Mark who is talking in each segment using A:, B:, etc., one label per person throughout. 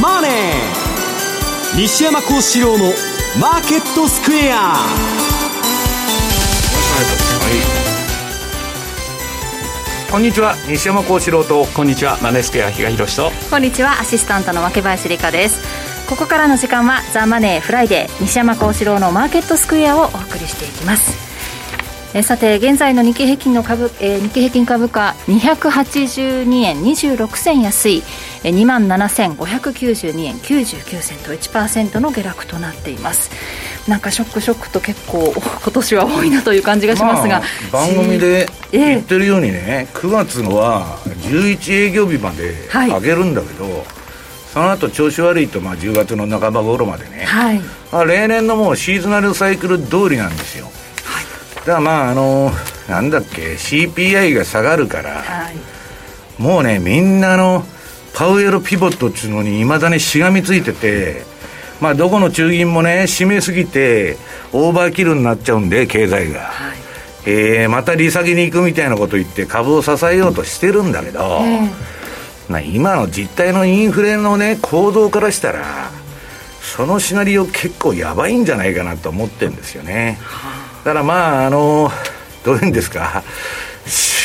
A: マネー」西山孝四郎の「マーケットスクエア」
B: こんにちは。西山孝四郎と。
C: こんにちは。マネースクエア比嘉宏と。
D: こんにちは。アシスタントの若林理香です。ここからの時間はザ・マネーフライデー西山孝四郎のマーケットスクエアをお送りしていきますえさて現在の日経平均の株、えー、日経平均株価282円26銭安い2万7592円99銭と1%の下落となっています。なんかショックショックと結構 今年は多いなという感じがしますが、
B: まあ、番組で言ってるようにね、えー、9月は11営業日まで上げるんだけど、はい、その後調子悪いとまあ10月の半ば頃までね、はい。まあ、例年のもうシーズナルサイクル通りなんですよだからまああのなんだっけ CPI が下がるから、はい、もうねみんなのパウエルピボットっていうのにいまだにしがみついててまあどこの中銀もね締めすぎてオーバーキルになっちゃうんで経済が、はい、えー、また利下げに行くみたいなこと言って株を支えようとしてるんだけど、まあ、今の実態のインフレのね行動からしたらそのシナリオ結構やばいんじゃないかなと思ってるんですよね。はあだからまああのどういうんですか？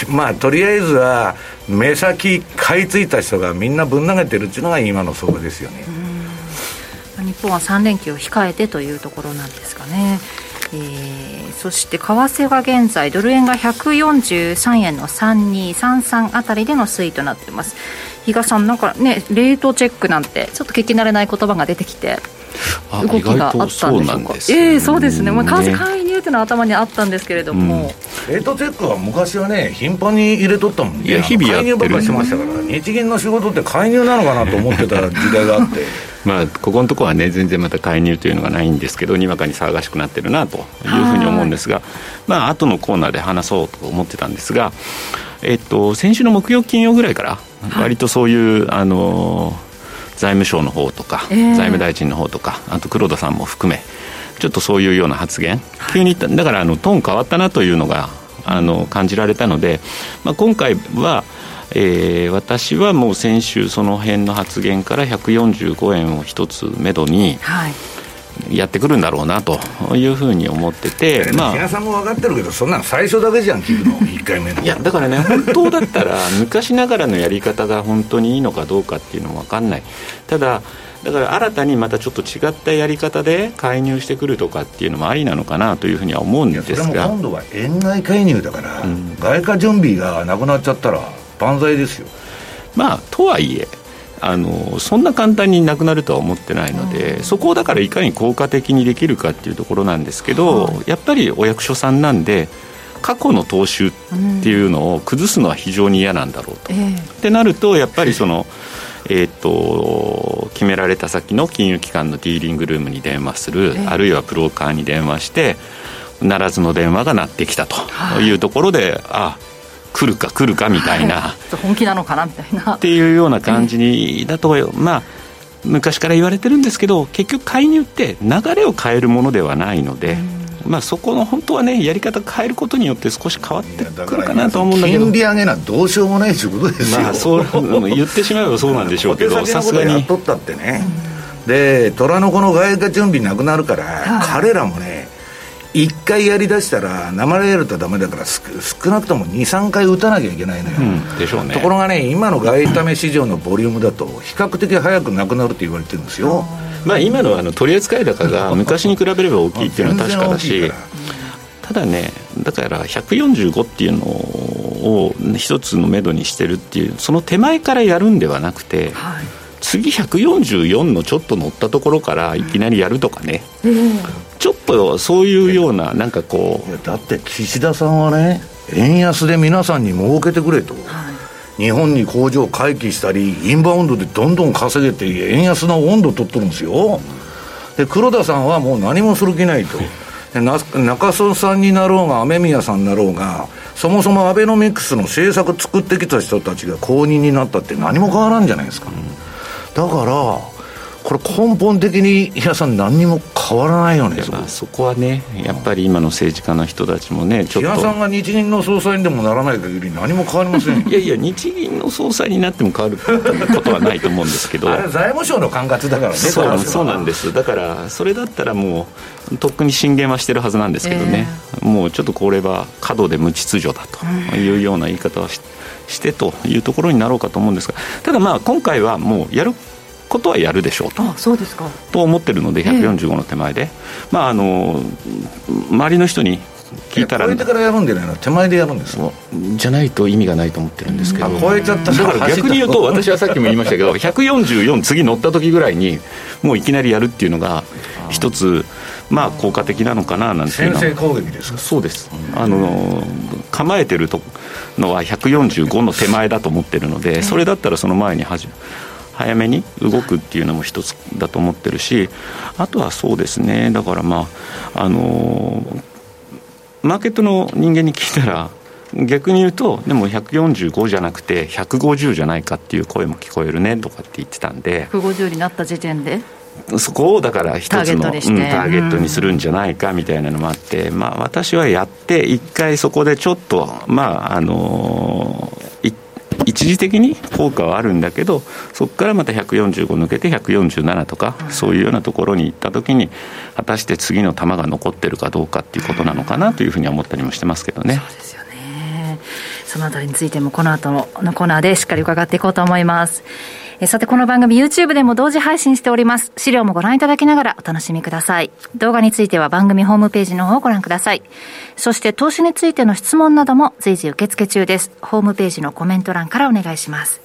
B: まあとりあえずは目先買い付いた人がみんなぶん投げてるっていうのが今の相場ですよね。
D: 日本は3連休を控えてというところなんですかね。えー、そして為替が現在ドル円が143円の3233あたりでの推移となっています。比嘉さんなんかねレートチェックなんてちょっと聞き慣れない言葉が出てきて。動きがあったんでしょうか。うええー、そうですね。まあ為替介入っていうのは頭にあったんですけれども、
B: うん、レートチェックは昔はね頻繁に入れとったもん
C: いや日々やってる。
B: 介入ばっかしてましたから日銀の仕事って介入なのかなと思ってた時代があって。
C: まあ、ここのところはね全然また介入というのがないんですけどにわかに騒がしくなってるなというふうに思うんですが。まあ後のコーナーで話そうと思ってたんですが、えっと、先週の木曜金曜ぐらいから割とそういう、あのー財務省の方とか、えー、財務大臣の方とかあと黒田さんも含めちょっとそういうような発言、急にだからあのトーン変わったなというのがあの感じられたので、まあ、今回は、えー、私はもう先週その辺の発言から145円を一つめどに、はい。やってくるんだろうなというふうに思ってて、
B: まあ、皆さんも分かってるけど、そんなの最初だけじゃん、聞くの、1回目の。
C: いや、だからね、本当だったら、昔ながらのやり方が本当にいいのかどうかっていうのも分かんない、ただ、だから新たにまたちょっと違ったやり方で介入してくるとかっていうのもありなのかなというふうには思うんですが。
B: 今度は円買い介入だから、うん、外貨準備がなくなっちゃったら万歳ですよ。
C: まあとはいえあのそんな簡単になくなるとは思ってないので、そこをだからいかに効果的にできるかっていうところなんですけど、はい、やっぱりお役所さんなんで過去の踏襲っていうのを崩すのは非常に嫌なんだろうと。うん、ってなるとやっぱりその、えーと、決められた先の金融機関のディーリングルームに電話する、あるいはブローカーに電話してならずの電話が鳴ってきたとい。うところで、はい、あ来るか来るかみたいな、は
D: い、本気なのかなみたいな。
C: っていうような感じにだと、まあ昔から言われてるんですけど結局介入って流れを変えるものではないので、まあ、そこの本当はねやり方変えることによって少し変わってくるかなと思うんだけど。
B: 金利上げなどうしようもないということですよ、まあ、
C: そう言ってしまえばそうなんでしょうけど さすがに
B: 取ったってね、で虎の子の外貨準備なくなるから、はい、彼らもね1回やりだしたら生れるとダメだから少なくとも23回打たなきゃいけないのよ、う
C: ん、でしょうね。
B: ところがね今の外為市場のボリュームだと比較的早くなくなるって言われてるんですよ。
C: まあ今のあの取扱高が 昔に比べれば大きいっていうのは確かだし、ただねだから145っていうのを一つのめどにしてるっていうその手前からやるんではなくて、はい次144のちょっと乗ったところからいきなりやるとかね、うん、ちょっとそういうようななんかこ
B: う。だって岸田さんはね円安で皆さんに儲けてくれと、はい、日本に工場回帰したりインバウンドでどんどん稼げて円安の温度取っとるんですよ。で黒田さんはもう何もする気ないと。中曽さんになろうが雨宮さんになろうがそもそもアベノミクスの政策作ってきた人たちが公認になったって何も変わらんじゃないですか、うんだからこれ根本的に皆さん何にも変わらないよね
C: まあ、そこ。はねやっぱり今の政治家の人たちもね
B: ちょっと。さんが日銀の総裁にでもならない限り何も変わりません
C: いやいや日銀の総裁になっても変わることはないと思うんですけど。
B: あれ財務省の管轄だからね
C: そうそうなんです。だからそれだったらもうとっくに進言はしてるはずなんですけどね、えー、もうちょっとこれは過度で無秩序だというような言い方はししてというところになろうかと思うんですがただまあ今回はもうやることはやるでしょうと。
D: あそうですか。
C: と思ってるので145の手前で、えまああの周りの人に聞いたら
B: 超えてからやるんじゃないの。手前でやるんです
C: じゃないと意味がないと思ってるんですけど。
B: 超えちゃった。
C: だから逆に言うと私はさっきも言いましたけど 144次乗った時ぐらいにもういきなりやるっていうのが一つまあ効果的なのかななんていう
B: の先制攻撃ですか？
C: そうです、あの構えてるのは145の手前だと思ってるのでそれだったらその前に始め早めに動くっていうのも一つだと思ってるしあとはそうですねだからまああのマーケットの人間に聞いたら逆に言うとでも145じゃなくて150じゃないかっていう声も聞こえるねとかって言ってたんで。
D: 150になった時点で？
C: そこをだから一つのターゲ,、うん、ターゲットにするんじゃないかみたいなのもあって、まあ、私はやって一回そこでちょっとまああの一時的に効果はあるんだけどそこからまた145抜けて147とか、そういうようなところに行った時に果たして次の球が残ってるかどうかっていうことなのかなというふうには思ったりもしてますけどね。
D: そうですよねそのあたりについてもこの後のコーナーでしっかり伺っていこうと思います。さて、この番組 YouTube でも同時配信しております。資料もご覧いただきながらお楽しみください。動画については番組ホームページの方をご覧ください。そして投資についての質問なども随時受付中です。ホームページのコメント欄からお願いします。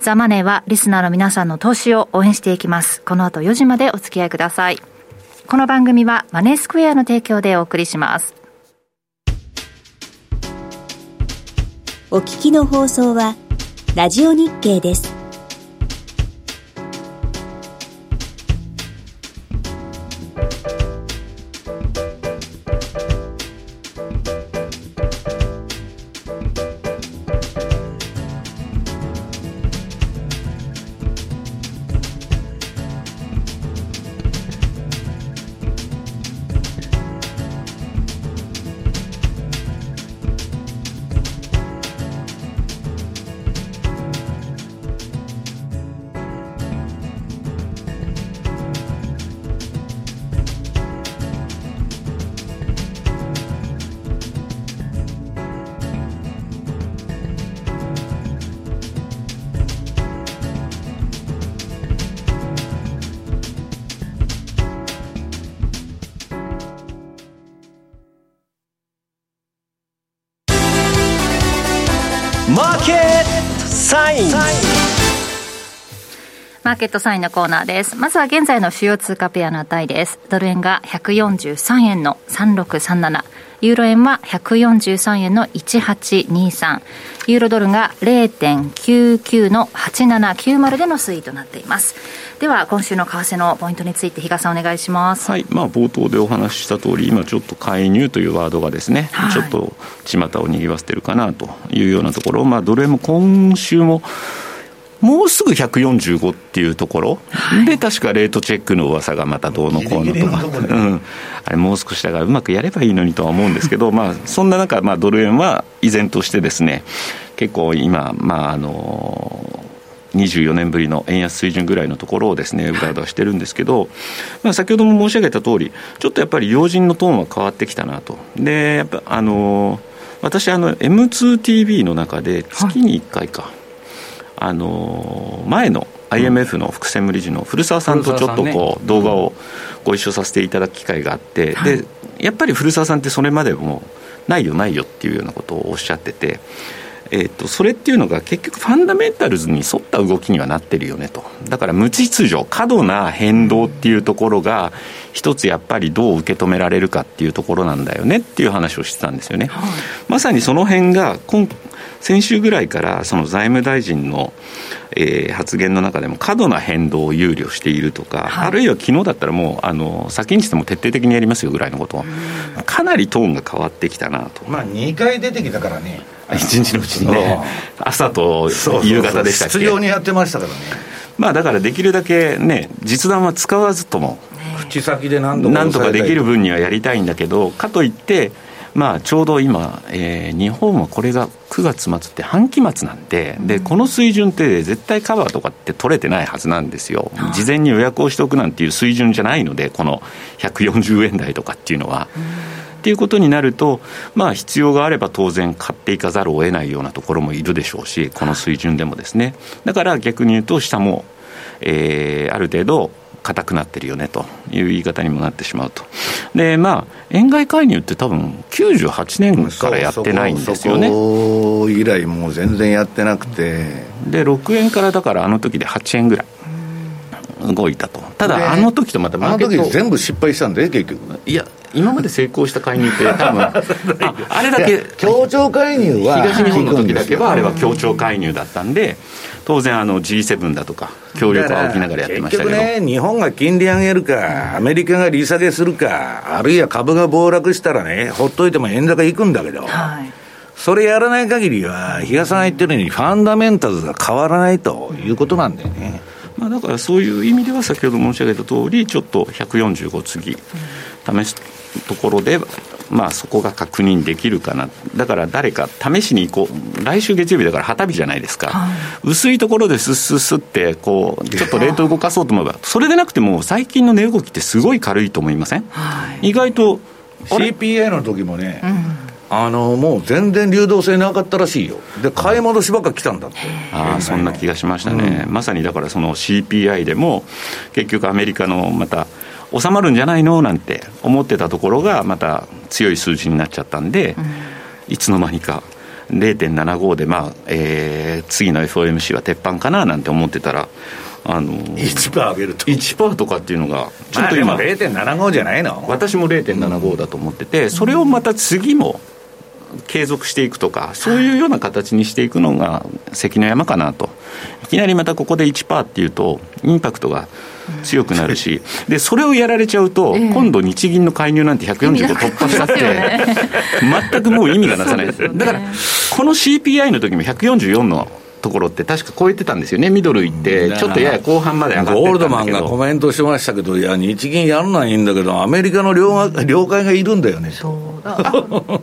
D: ザ・マネーはリスナーの皆さんの投資を応援していきます。この後4時までお付き合いください。この番組はマネースクエアの提供でお送りします。
E: お聞きの放送はラジオ日経です。
D: ケットサインのコーナーです。まずは現在の主要通貨ペアの値です。ドル円が143円の3637。ユーロ円は143円の1823。ユーロドルが0.99の8790での推移となっています。では、今週の為替のポイントについて、比嘉さんお願いします。
C: はい。まあ、冒頭でお話しした通り、今ちょっと介入というワードがですね、はい、ちょっと巷を賑わせてるかなというようなところ、まあ、ドル円も今週も、もうすぐ145っていうところ、はい、で、確かレートチェックの噂がまたどうのこうのとか、うん、あれ、もう少しだからうまくやればいいのにとは思うんですけど、まあ、そんな中、まあ、ドル円は依然としてですね、結構今、まあ、あの24年ぶりの円安水準ぐらいのところをですね、うだうだしてるんですけど、まあ、先ほども申し上げた通り、ちょっとやっぱり要人のトーンは変わってきたなと。で、やっぱ、あの私、あの、M2TV の中で月に1回か、はいあの前の IMF の副専務理事の古澤さんとちょっとこう動画をご一緒させていただく機会があって、でやっぱり古澤さんってそれまでもないよないよっていうようなことをおっしゃってて。えーと、それっていうのが結局ファンダメンタルズに沿った動きにはなってるよねと。だから無秩序過度な変動っていうところが一つやっぱりどう受け止められるかっていうところなんだよねっていう話をしてたんですよね、はい、まさにその辺が今先週ぐらいからその財務大臣の、えー、発言の中でも過度な変動を憂慮しているとか、はい、あるいは昨日だったらもうあの先にしても徹底的にやりますよぐらいのことをかなりトーンが変わってきたなと。
B: まあ2回出てきたからね。
C: 一日のうちにね朝と夕方でしたっけ？
B: 必要にやってましたからね。
C: まあだからできるだけね、実弾は使わずとも、
B: 口先で何
C: なんとかできる分にはやりたいんだけど、かといって、まあ、ちょうど今、えー、日本はこれが9月末って半期末なんでで、この水準って絶対カバーとかって取れてないはずなんですよ、事前に予約をしておくなんていう水準じゃないので、この140円台とかっていうのは。っていうことになると、まあ、必要があれば当然買っていかざるを得ないようなところもいるでしょうし、この水準でもですね。だから逆に言うと、下も、えー、ある程度、硬くなってるよねという言い方にもなってしまうと。で、まあ、円買い介入って多分98年からやってないんですよね。
B: そこ以来もう全然やってなくて。
C: で、6円からだからあの時で8円ぐらい。動いたと、ただ、あの時とまた
B: マーケットあの時全部失敗したんで、結局。
C: いや、今まで成功した介入って、多分 ああれだけ、
B: 協調介入は
C: 東日本の時だけは、あれは協調介入だったんで、当然あの G7 だとか、協力を置きながらやってましたけど結
B: 局ね、日本が金利上げるか、アメリカが利下げするか、あるいは株が暴落したらね、ほっといても円高いくんだけど。はいそれやらない限りは、比嘉さんが言ってるように、ファンダメンタルズが変わらないということなんだよね。
C: まあ、だからそういう意味では、先ほど申し上げた通り、ちょっと145次、試すところで、まあ、そこが確認できるかな、だから誰か試しに行こう、来週月曜日だから旗日じゃないですか、はい、薄いところですっすっすってこう、ちょっとレート動かそうと思えば、それでなくても、最近の値動きってすごい軽いと思いません、はい、意外と
B: CPA の時もね、うん。あのもう全然流動性なかったらしいよ、で買い戻しばっか来たんだって、
C: あそんな気がしましたね、うん、まさにだからその CPI でも、結局、アメリカのまた収まるんじゃないの？なんて思ってたところがまた強い数字になっちゃったんで、うん、いつの間にか0.75で、まあえー、次の FOMC は鉄板かななんて思ってたら。
B: あのー、1%上げると。
C: 1%とかっていうのが
B: ちょっと今、まあ、0.75じゃないの？
C: 私も0.75だと思ってて、それをまた次も継続していくとか、そういうような形にしていくのが関の山かなと、いきなりまたここで1%っていうと、インパクトが強くなるし、でそれをやられちゃうと、今度、日銀の介入なんて145突破したって、全くもう意味がなさないです。だから、この CPI の時も144のところって確か超えてたんですよね、ミドルいって、ちょっとやや後半まで上がって
B: ゴールドマンがコメントしてましたけど、いや、日銀やるのはいいんだけど、アメリカの了了解がいるんだよね。そうだ。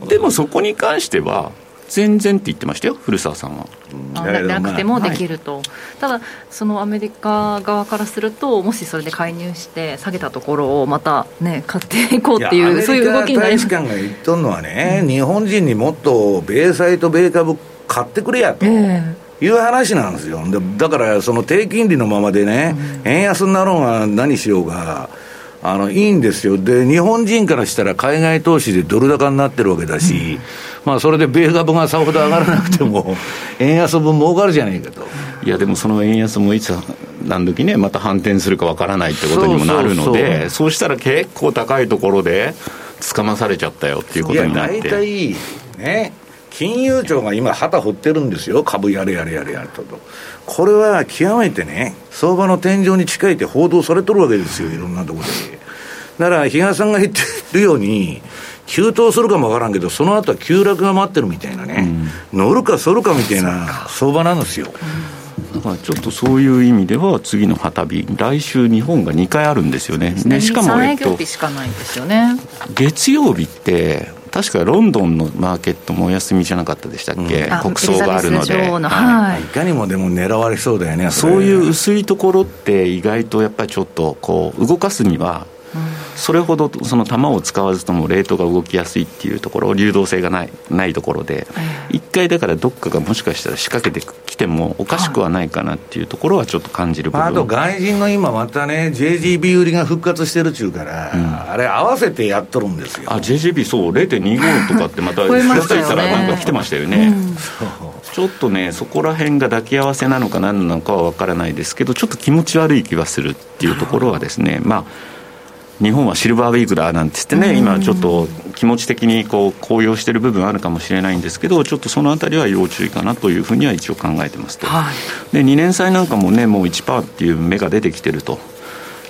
C: でもそこに関しては、全然って言ってましたよ、古澤さんは。
D: なくてもできると、はい、ただ、そのアメリカ側からすると、もしそれで介入して、下げたところをまたね、買っていこうっていう、そういう動きになり
B: ます大使館が言っとるのはね、うん、日本人にもっと米債と米株買ってくれやと。えーいう話なんですよ。だから、その低金利のままでね、円安になろうが何しようが、あの、いいんですよ。で、日本人からしたら海外投資でドル高になってるわけだし、うん、まあ、それで米株がさほど上がらなくても、円安分儲かるじゃないかと。
C: いや、でもその円安もいつ何時ね、また反転するかわからないってことにもなるので、そうしたら結構高いところで、つかまされちゃったよっていうことになって。いや、大
B: 体、ね、金融庁が今、旗振ってるんですよ、株やれやれやれやれと。これは極めてね、相場の天井に近いって報道されとるわけですよ、いろんなところで。だから、比嘉さんが言ってるように、急騰するかもわからんけど、その後は急落が待ってるみたいなね、うん、乗るか反るかみたいな相場なんですよ。
C: だからちょっとそういう意味では、次の旗日、来週、日本が2回あるんですよね、
D: ねしかも、えっと、
C: 月曜日って、確かロンドンのマーケットもお休みじゃなかったでしたっけ、うん、国葬があるので、
B: はい、い。かにもでも狙われそうだよね
C: そういう薄いところって意外とやっぱりちょっとこう動かすにはそれほどその球を使わずともレートが動きやすいっていうところ流動性がないないところで一回だからどっかがもしかしたら仕掛けてきてもおかしくはないかなっていうところはちょっと感じる部分、
B: あと外人の今またね JGB 売りが復活してるっちゅうから、うん、あれ合わせてやっとるんですよ。
C: あ JGB そう0.25とかってまた気が付いたらなんか来てましたよね、うん、ちょっとねそこら辺が抱き合わせなのか何なのかは分からないですけどちょっと気持ち悪い気がするっていうところはですねまあ日本はシルバーウィークだなんて言ってね、今ちょっと気持ち的にこう高揚している部分あるかもしれないんですけど、ちょっとそのあたりは要注意かなというふうには一応考えてますと。はい、で2年債なんかもね、もう1%っていう目が出てきてると。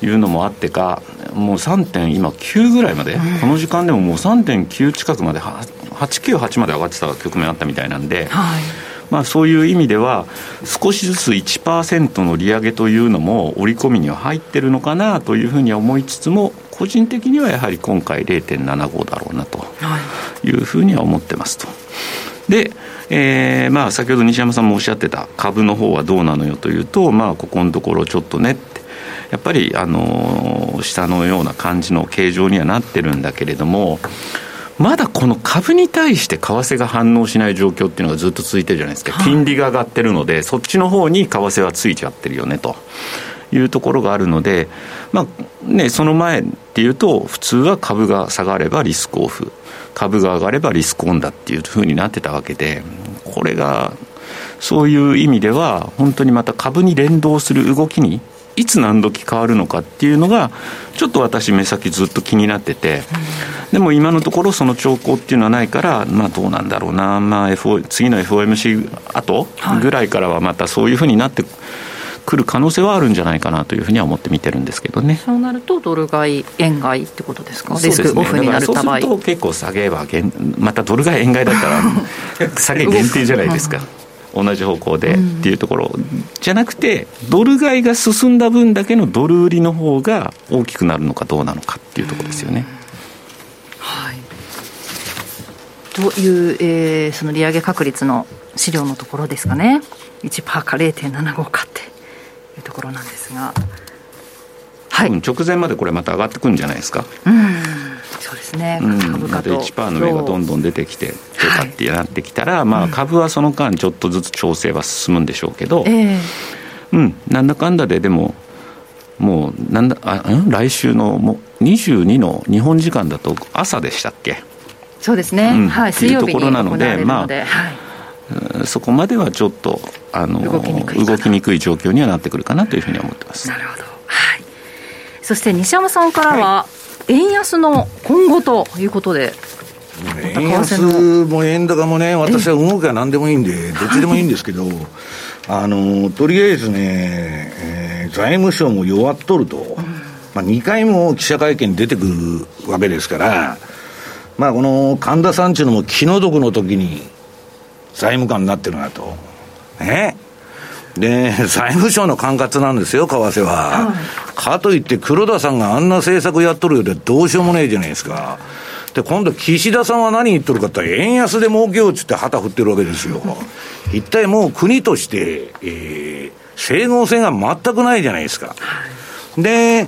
C: いうのもあってか、もう 3. 今9ぐらいまで、この時間でももう3.9近くまで、898まで上がってた局面あったみたいなんで、はいまあ、そういう意味では、少しずつ1%の利上げというのも織り込みには入ってるのかなというふうには思いつつも、個人的にはやはり今回0.75だろうなというふうには思ってますと。で、えーまあ、先ほど西山さんもおっしゃってた株の方はどうなのよというと、まあ、ここのところちょっとねってやっぱり、あのー、下のような感じの形状にはなってるんだけれどもまだこの株に対して為替が反応しない状況っていうのがずっと続いてるじゃないですか、金利が上がってるので、そっちの方に為替はついちゃってるよねと。いうところがあるので、まあね、その前っていうと、普通は株が下がればリスクオフ、株が上がればリスクオンだっていうふうになってたわけで、これがそういう意味では、本当にまた株に連動する動きにいつ何時変わるのかっていうのが、ちょっと私、目先ずっと気になってて、でも今のところ、その兆候っていうのはないから、まあ、どうなんだろうな、まあ FO、次の FOMC 後ぐらいからはまたそういうふうになって。くる可能性はあるんじゃないかなというふうには思って見てるんですけどね。
D: そうなると、ドル買い、円買いってことですか、リスクオフになる
C: そうすると結構下げは、またドル買い、円買いだったら、下げ限定じゃないですか。同じ方向でっていうところじゃなくて、ドル買いが進んだ分だけのドル売りの方が大きくなるのかどうなのかっていうところですよね。
D: はい、という、えー、その利上げ確率の資料のところですかね、1%か0.75かっていうところなんですが。
C: はい、直前までこれまた上がってくるんじゃないですか？
D: うん。そうですね、
C: うん、株価と。1%の上がどんどん出てきてとかってなってきたら、はい、まあ、株はその間ちょっとずつ調整は進むんでしょうけど、えー、うん、なんだかんだででももうなんだあ来週のも22の日本時間だと朝でしたっけ？
D: そうですね、うん、はい、水曜日に行われるので、まあ、はい。
C: そこまではちょっとあの動きにくい状況にはなってくるかなというふうに思ってます。
D: なるほど、はい、そして西山さんからは、はい円安の今後ということで。
B: 円安も円高もね、私は動きは何でもいいんで、どっちでもいいんですけど、あのとりあえずね、えー、財務省も弱っとると、まあ、2回も記者会見出てくるわけですから、まあ、この神田さんちゅうのも気の毒の時に財務官になってるなと。ねで、財務省の管轄なんですよ、為替は。はい、かといって黒田さんがあんな政策やっとるようでどうしようもないじゃないですか。で、今度岸田さんは何言っとるかって円安で儲けようっつって旗振ってるわけですよ。一体もう国として、えー、整合性が全くないじゃないですか。で、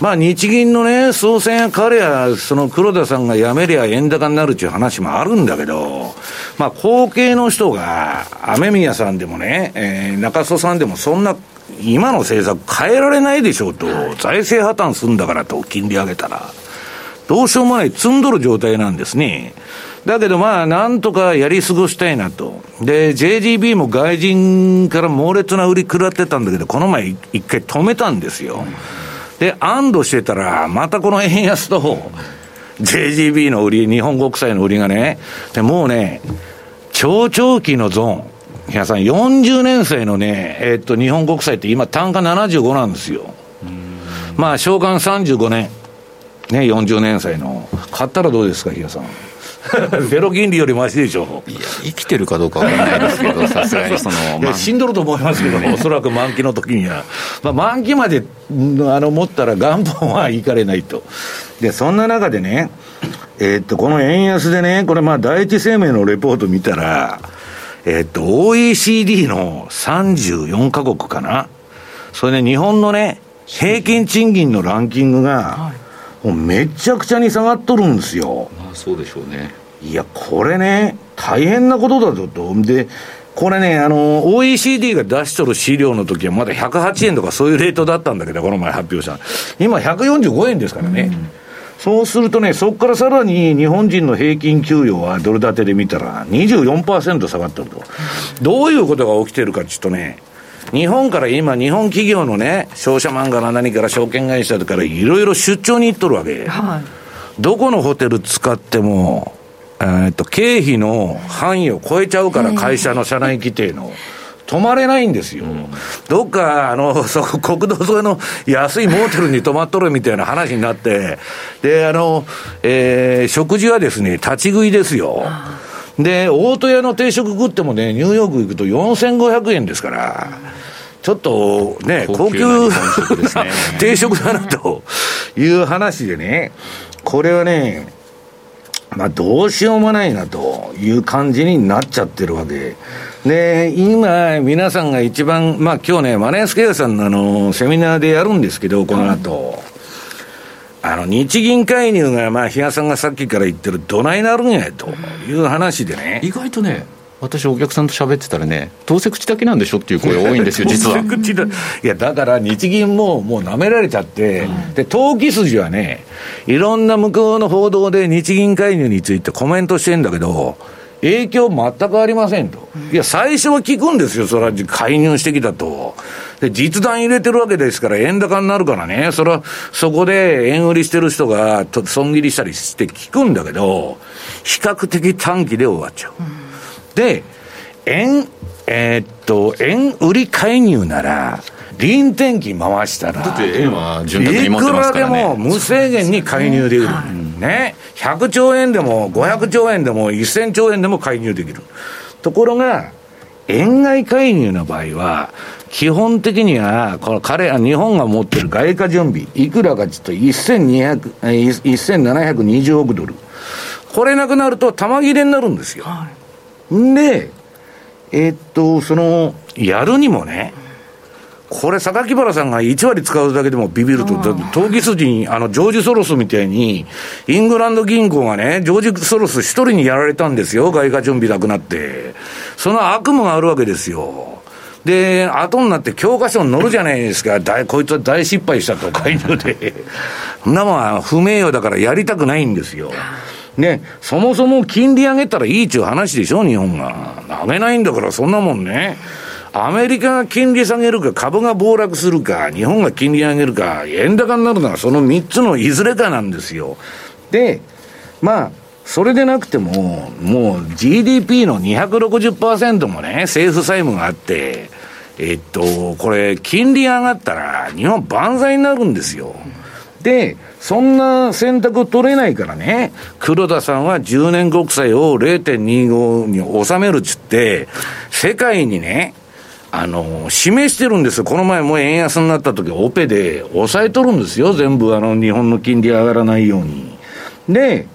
B: まあ日銀のね、総裁が彼や、その黒田さんが辞めりゃ円高になるっていう話もあるんだけど、まあ後継の人が、雨宮さんでもね、えー、中曽さんでもそんな、今の政策変えられないでしょうと、財政破綻するんだからと、金利上げたら。どうしようもない、積んどる状態なんですね。だけどまあ、なんとかやり過ごしたいなと。で、JGB も外人から猛烈な売り食らってたんだけど、この前一回止めたんですよ。うんで、安堵してたら、またこの円安と、JGB の売り、日本国債の売りがね、でもうね、超長期のゾーン、皆さん、40年債のね、えっと、日本国債って今、単価75なんですよ。まあ、償還35年、ね、40年債の。買ったらどうですか、比嘉さん。ゼロ金利よりましでしょ
C: いや、生きてるかどうかわからないですけど、さすがにその、
B: まあ、死んどると思いますけど、おそらく満期の時には。まあ、満期まで、あの、持ったら元本はいかれないと。で、そんな中でね、えー、っと、この円安でね、これまあ、第一生命のレポート見たら、えー、っと、OECD の34カ国かな。それね、日本のね、平均賃金のランキングが、はいもうめちゃくちゃに下がっとるんですよ。
C: まあそうでしょうね。
B: いや、これね、大変なことだぞと。で、これね、あの、OECD が出しとる資料の時はまだ108円とかそういうレートだったんだけど、この前発表した。今145円ですからね。うん、そうするとね、そこからさらに日本人の平均給与はドル建てで見たら24%下がってると。どういうことが起きてるかちょっとね、日本から今、日本企業のね、商社マンから何から証券会社からいろいろ出張に行っとるわけ。はい、どこのホテル使っても、えー、っと、経費の範囲を超えちゃうから、会社の社内規定の。泊まれないんですよ。うん、どっか、あの、そこ、国道沿いの安いモーテルに泊まっとるみたいな話になって、で、あの、えー、食事はですね、立ち食いですよ。で、大戸屋の定食食ってもね、ニューヨーク行くと4500円ですから、ちょっとね、高級 定食だなという話でね、これはね、まあ、どうしようもないなという感じになっちゃってるわけ。で、今、皆さんが一番、まあ今日ね、マネースケアさんのあの、セミナーでやるんですけど、この後。あの、日銀介入が、まあ、比嘉さんがさっきから言ってる、どないなるんやという話でね。
C: 意外とね、私、お客さんと喋ってたらね、どうせ口だけなんでしょっていう声多いんですよ、実は。
B: いや、だから日銀ももう舐められちゃって、うん、で、投機筋はね、いろんな向こうの報道で日銀介入についてコメントしてんだけど、影響全くありませんと。いや、最初は聞くんですよ、それは介入してきたと。で、実弾入れてるわけですから、円高になるからね、それは、そこで円売りしてる人が、と損切りしたりして聞くんだけど、比較的短期で終わっちゃう。で、円、えー、っと、円売り介入なら、臨転機回したら、
C: だって円は潤沢に持ってますからね。
B: いくらでも無制限に介入できる。ね。100兆円でも500兆円でも1000兆円でも介入できる。ところが、円買い介入の場合は、基本的には、この彼、日本が持ってる外貨準備、いくらかちょっと1200、1720億ドル。これなくなると玉切れになるんですよ。はい、で、えー、っと、その、やるにもね、これ、榊原さんが1割使うだけでもビビると、投機筋に、あの、ジョージ・ソロスみたいに、イングランド銀行がね、ジョージ・ソロス一人にやられたんですよ、外貨準備なくなって。その悪夢があるわけですよ。で、後になって教科書に載るじゃないですか、大こいつは大失敗したと、介入で。そんなもんは不名誉だからやりたくないんですよ。ね、そもそも金利上げたらいいっちゅう話でしょ、日本が。上げないんだから、そんなもんね。アメリカが金利下げるか、株が暴落するか、日本が金利上げるか、円高になるのはその3つのいずれかなんですよ。で、まあ、それでなくても、もう GDP の260%もね、政府債務があって、えっと、これ、金利上がったら、日本万歳になるんですよ。で、そんな選択取れないからね、黒田さんは10年国債を0.25に収めるっつって、世界にね、あの、示してるんですよ。この前も円安になった時、オペで抑えとるんですよ。全部あの、日本の金利上がらないように。で、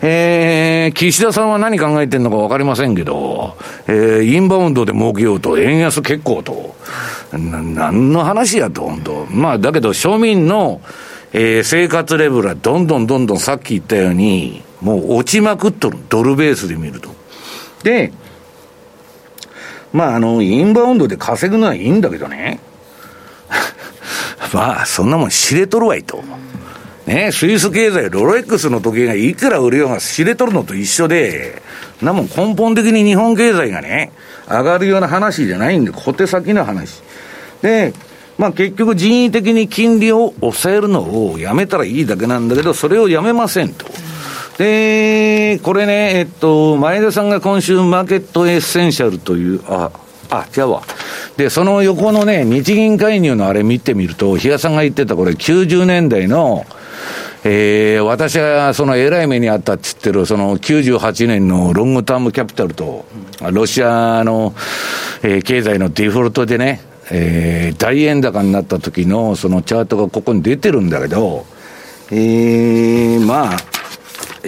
B: えー、岸田さんは何考えてるのか分かりませんけど、えー、インバウンドで儲けようと、円安結構と、な、何の話やと、本当まあ、だけど庶民の、えー、生活レベルはどんどんどんどんさっき言ったように、もう落ちまくっとる。ドルベースで見ると。で、まあ、あの、インバウンドで稼ぐのはいいんだけどね。まあ、そんなもん知れとるわいと。ね、スイス経済、ロレックスの時計がいくら売るようが知れとるのと一緒で、なもん根本的に日本経済がね、上がるような話じゃないんで、小手先の話。で、まあ結局人為的に金利を抑えるのをやめたらいいだけなんだけど、それをやめませんと。で、これね、えっと、前田さんが今週マーケットエッセンシャルという、あ、あ、違うわ。で、その横のね、日銀介入のあれ見てみると、比嘉さんが言ってたこれ90年代の、えー、私がその偉い目にあったって言ってる、その98年のロングタームキャピタルと、ロシアの、えー、経済のデフォルトでね、えー、大円高になった時のそのチャートがここに出てるんだけど、えー、まあ、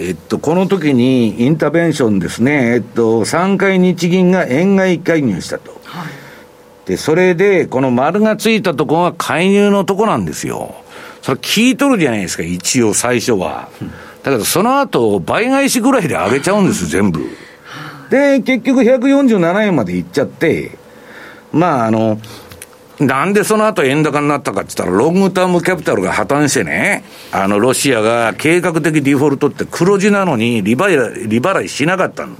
B: えっと、この時にインターベンションですね、えっと、3回日銀が円買い介入したと。はい、で、それで、この丸がついたとこが介入のとこなんですよ。それ聞いとるじゃないですか、一応最初は。だけど、その後、倍返しぐらいで上げちゃうんです、全部。で、結局147円までいっちゃって、まあ、あの、なんでその後円高になったかって言ったら、ロングタームキャピタルが破綻してね、あの、ロシアが計画的デフォルトって黒字なのに利払い、利払いしなかったの。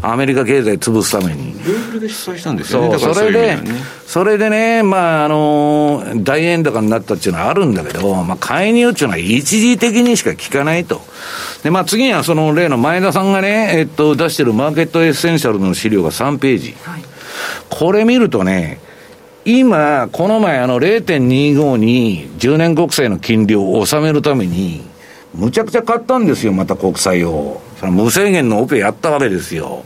B: アメリカ経済潰すために。
C: ルールで主催したんですよね。
B: そう、それで、それでね、まあ、あの、大円高になったっていうのはあるんだけど、まあ、介入っていうのは一時的にしか効かないと。で、まあ、次はその例の前田さんがね、えっと、出してるマーケットエッセンシャルの資料が3ページ。はい、これ見るとね、今、この前、あの0.25に10年国債の金利を収めるために、むちゃくちゃ買ったんですよ、また国債を。その無制限のオペやったわけですよ。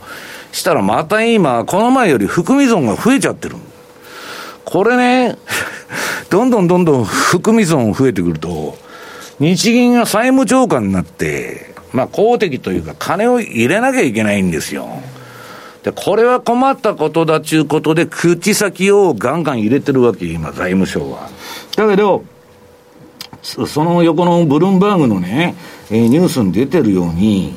B: したらまた今、この前より含み損が増えちゃってる。これね、どんどん どんどん含み損増えてくると、日銀が債務超過になって、まあ公的というか金を入れなきゃいけないんですよ。で、これは困ったことだちゅうことで、口先をガンガン入れてるわけ、今、財務省は。だけど、その横のブルームバーグのね、ニュースに出てるように、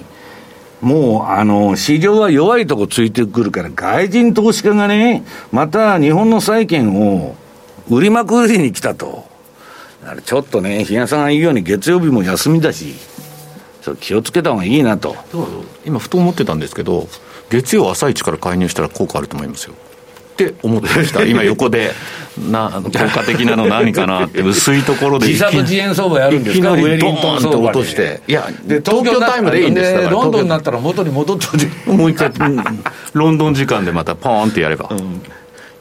B: もう、あの、市場は弱いとこついてくるから、外人投資家がね、また日本の債券を売りまくりに来たと。ちょっとね、日野さんが言うように月曜日も休みだし、気をつけた方がいいなと。
C: 今、ふと思ってたんですけど、月曜朝一から介入したら効果あると思いますよ。って思ってました、今、横で、な効果的なの何かなって、薄いところで、
B: 自作自演相場やるんですか、
C: ウェリントンって落として、いや、
B: で東京タイムでいいんです。から、ロンドンになったら元に戻っと
C: もう一回、ロンドン時間でまたポーンってやれば。うん。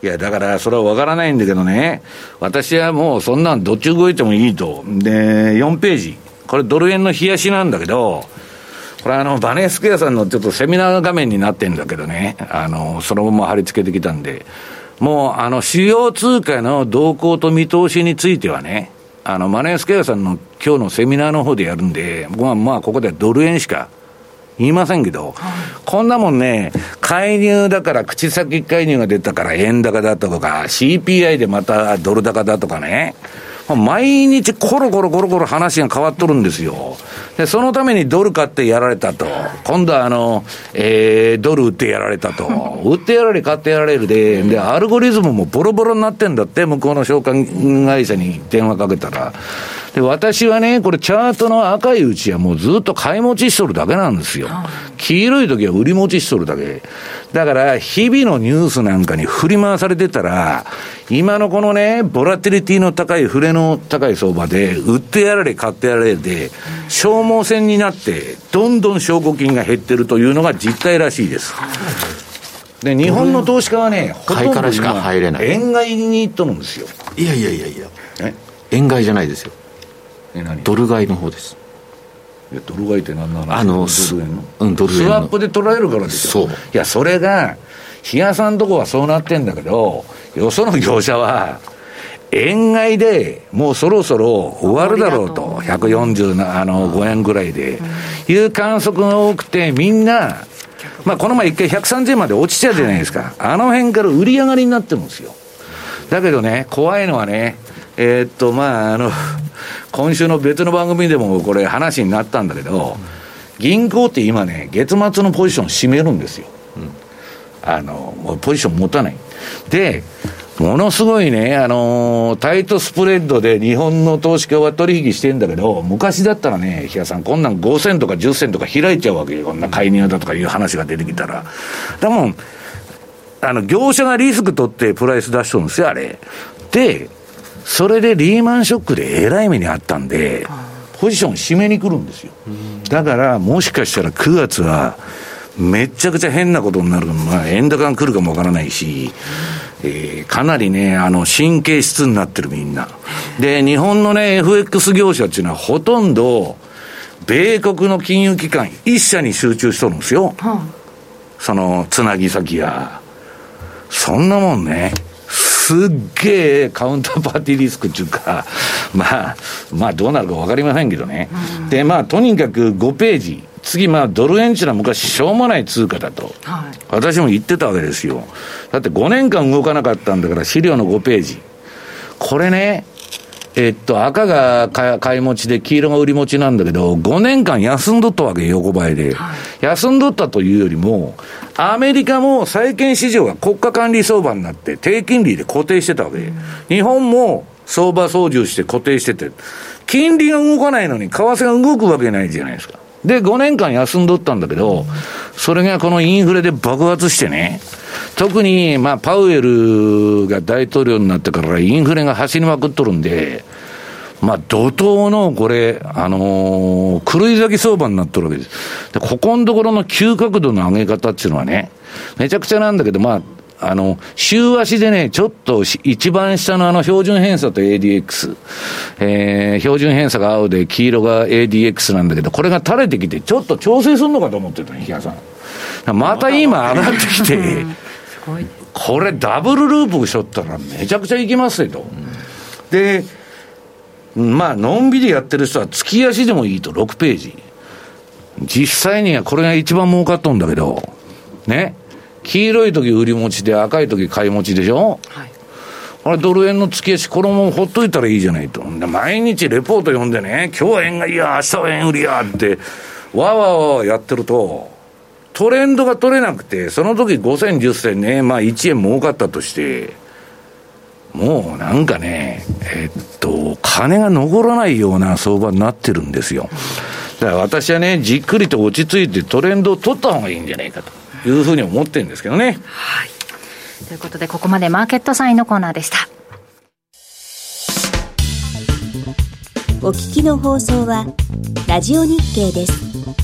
B: いや、だからそれは分からないんだけどね、私はもうそんなんどっち動いてもいいと。で、4ページ。これドル円の冷やしなんだけど、これあの、バネスクエアさんのちょっとセミナー画面になってんだけどね、あの、そのまま貼り付けてきたんで、もう、あの、主要通貨の動向と見通しについてはね、あの、マネースクエアさんの今日のセミナーの方でやるんで、僕はまあ、ここでドル円しか言いませんけど、こんなもんね、介入だから口先介入が出たから円高だとか、CPI でまたドル高だとかね、毎日コロコロコロコロ話が変わっとるんですよ。で、そのためにドル買ってやられたと。今度はあの、えー、ドル売ってやられたと。売ってやられ、買ってやられるで、で、アルゴリズムもボロボロになってんだって、向こうの証券会社に電話かけたら。で、私はね、これチャートの赤いうちはもうずっと買い持ちしとるだけなんですよ。黄色い時は売り持ちしとるだけ。だから、日々のニュースなんかに振り回されてたら、今のこのね、ボラティリティの高い、触れの高い相場で、売ってやられ、買ってやられで、消耗戦になって、どんどん証拠金が減ってるというのが実態らしいです。で、日本の投資家はね、
C: ほとんど今、
B: 円買いに行っとるんですよ。
C: いやいやいやいや、円買いじゃないですよ。ドル買いの方です。
B: ドル買いって何なの
C: あの
B: ドル円の、
C: うん、ドル円
B: スワップで取られるからですよそう。いやそれが日嘉さんとこはそうなってんだけどよその業者は円買いでもうそろそろ終わるだろうと、140あの5円ぐらいで、いう観測が多くて、みんな、まあ、この前一回130円まで落ちちゃうじゃないですか、あの辺から売り上がりになってるんですよ。だけどね、怖いのはね、えー、っと、まあ、あの、今週の別の番組でもこれ話になったんだけど、銀行って今ね、月末のポジション占めるんですよ。あの、もうポジション持たない。で、ものすごいね、あのー、タイトスプレッドで日本の投資家は取引してんだけど、昔だったらね、比嘉さん、こんなん5銭とか10銭とか開いちゃうわけよ。こんな介入だとかいう話が出てきたら。でも、あの、業者がリスク取ってプライス出しとるんですよ、あれ。で、それでリーマンショックでえらい目にあったんで、ポジション締めに来るんですよ。だから、もしかしたら9月は、めちゃくちゃ変なことになる。まあ、円高が来るかもわからないし、えー、かなりね、あの、神経質になってるみんな。で、日本のね、FX 業者っていうのはほとんど、米国の金融機関一社に集中しとるんですよ。その、つなぎ先が。そんなもんね、すっげえカウンターパーティーリスクっていうか、まあ、まあどうなるか分かりませんけどね。うん、で、まあとにかく5ページ。次、まあ、ドル円っていうのは昔、しょうもない通貨だと、はい、私も言ってたわけですよ。だって5年間動かなかったんだから、資料の5ページ。これね、えっと、赤が買い持ちで黄色が売り持ちなんだけど、5年間休んどったわけ、横ばいで。はい、休んどったというよりも、アメリカも債券市場が国家管理相場になって低金利で固定してたわけ。で、日本も相場操縦して固定してて、金利が動かないのに為替が動くわけないじゃないですか。で、5年間休んどったんだけど、それがこのインフレで爆発してね、特に、まあ、パウエルが大統領になってからインフレが走りまくっとるんで、まあ、怒涛のこれ、あのー、狂い咲き相場になってるわけです。で、ここのところの急角度の上げ方っていうのはね、めちゃくちゃなんだけど、まあ、あの、週足でね、ちょっと一番下のあの標準偏差と ADX、えー、標準偏差が青で黄色が ADX なんだけど、これが垂れてきて、ちょっと調整するのかと思ってたね、日嘉さん。また今上がってきて、これダブルループしょったらめちゃくちゃいきますよと。で、まあ、のんびりやってる人は月足でもいいと、6ページ。実際にはこれが一番儲かっとんだけど、ね。黄色い時売り持ちで赤い時買い持ちでしょはい。あれドル円の月足、このままほっといたらいいじゃないと。毎日レポート読んでね、今日は円がいいや、明日は円売りやって、わわわわやってると、トレンドが取れなくて、その時5銭、10銭ね、まあ1円儲かったとして、もうなんかね、えっと、金が残らないような相場になってるんですよ。だから私はね、じっくりと落ち着いてトレンドを取った方がいいんじゃないかというふうに思ってるんですけどね。
D: はい。ということで、ここまでマーケットサインのコーナーでした。
E: お聞きの放送は、ラジオ日経です。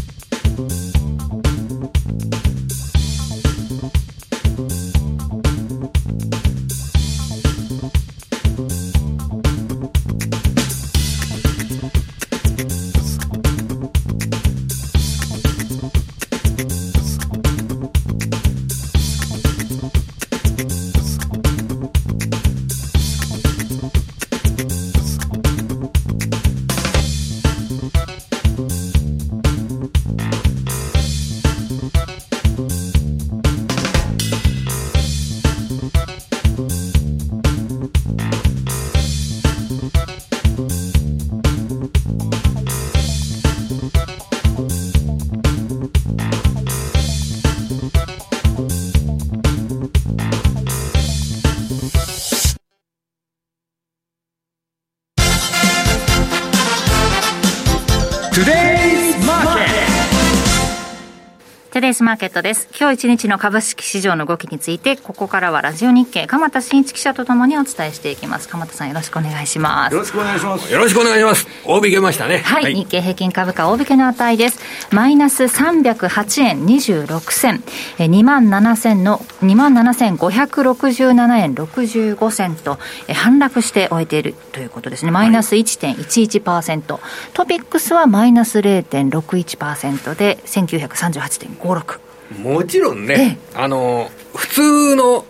D: スマーケットです。今日一日の株式市場の動きについて、ここからはラジオ日経、鎌田新一記者とともにお伝えしていきます。鎌田さんよろしくお願いします。
B: よろしくお願いします。
F: よろしくお願いします。大引けましたね。
D: はい。はい、日経平均株価大引けの値です。マイナス308円26銭、え2万7000の、2万7567円65銭と、え反落して終えているということですね。マイナス1.11%。トピックスはマイナス0.61%で、1938.56。
F: もちろんね、あの普通の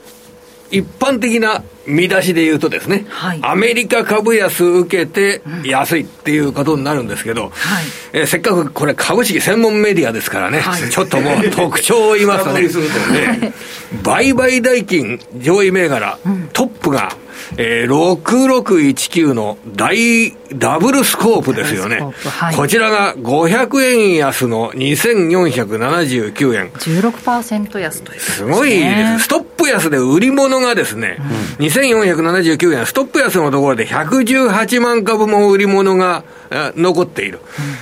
F: 一般的な見出しで言うとですね、はい、アメリカ株安受けて安いっていうことになるんですけど、うんはい、えー、せっかくこれ株式専門メディアですからね、はい、ちょっともう特徴を言いますとね、売買代金上位銘柄、うん、トップがえー、6619の大ダブルスコープですよね。はい、こちらが500円安の2479円。
D: 16%安という、ね、
F: すごいです。ストップ安で売り物がですね、うん、2479円、ストップ安のところで118万株も売り物が残っている。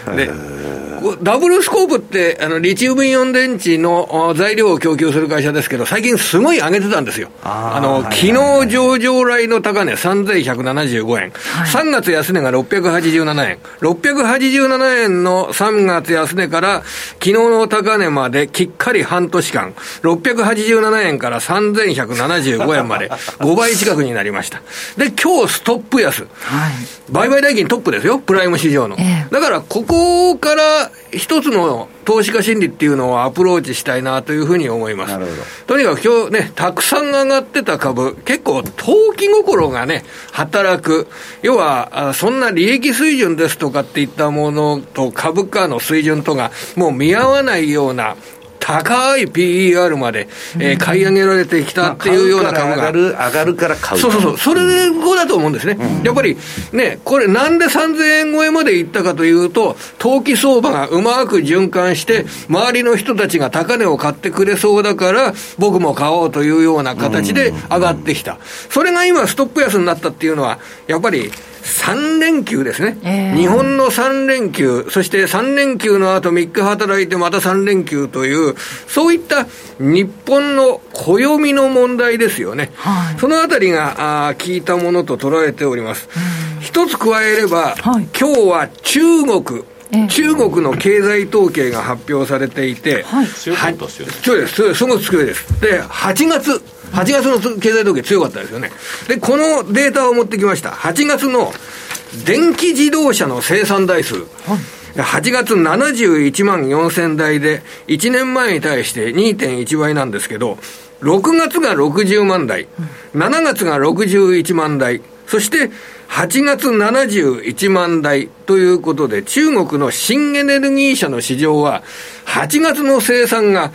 F: うん、で、ダブルスコープって、あの、リチウムイオン電池の材料を供給する会社ですけど、最近すごい上げてたんですよ。あの、昨日上場来の高値3175円。はい、3月安値が687円。687円の3月安値から、昨日の高値まできっかり半年間、687円から3175円まで、5倍近くになりました。で、今日ストップ安。はい、売買代金トップですよ、プライム市場の。えー、だから、ここから一つの投資家心理っていうのをアプローチしたいなというふうに思います。とにかく今日ね、たくさん上がってた株、結構投機心がね、働く。要は、そんな利益水準ですとかっていったものと株価の水準とがもう見合わないような高い PER まで、えー、買い上げられてきたっていうような株が。
B: 上がる、上がるから買う。
F: そうそうそう。それ後だと思うんですね。うん、やっぱり、ね、これなんで3000円超えまでいったかというと、投機相場がうまく循環して、周りの人たちが高値を買ってくれそうだから、僕も買おうというような形で上がってきた。それが今ストップ安になったっていうのは、やっぱり、3連休ですね、えー、日本の3連休、そして3連休の後3日働いてまた3連休という、そういった日本の暦の問題ですよね、はい、そのあたりがあ効いたものと捉えております。一つ加えれば、はい、今日は中国、中国の経済統計が発表されていて、はい、そうです、す。ごく強いです。で、8月、8月の経済統計強かったですよね。で、このデータを持ってきました。8月の電気自動車の生産台数。8月71万4000台で、1年前に対して2.1倍なんですけど、6月が60万台、7月が61万台、そして8月71万台ということで、中国の新エネルギー車の市場は、8月の生産が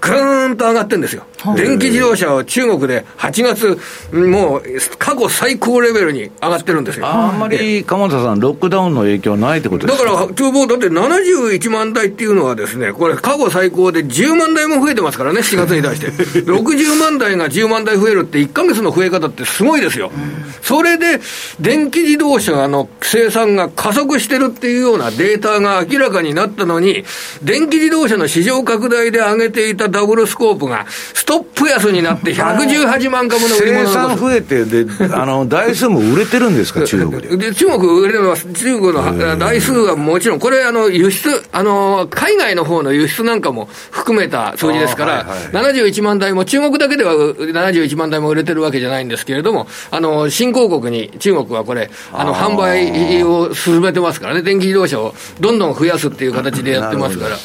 F: ぐーんと上がってるんですよ。電気自動車は中国で8月、もう過去最高レベルに上がってるんですよ。
B: あんまり鎌田さん、ロックダウンの影響ないってことです
F: か？だから、今日だって71万台っていうのはですね、これ過去最高で10万台も増えてますからね、7月に対して。60万台が10万台増えるって1か月の増え方ってすごいですよ。それで、電気自動車の生産が加速してるっていうようなデータが明らかになったのに、電気自動車の市場拡大で上げていたダブルスコープが、ストップ安になって118万株の売り物
B: 生産増えて、で、あの、台数も売れてるんですか、中国で？
F: で、中国売れてます。中国の台数はもちろん、これ、あの、輸出、あの、海外の方の輸出なんかも含めた数字ですから、はいはい、71万台も、中国だけでは71万台も売れてるわけじゃないんですけれども、あの、新興国に中国はこれ、あの、販売を進めてますからね、電気自動車をどんどん増やすっていう形でやってますから。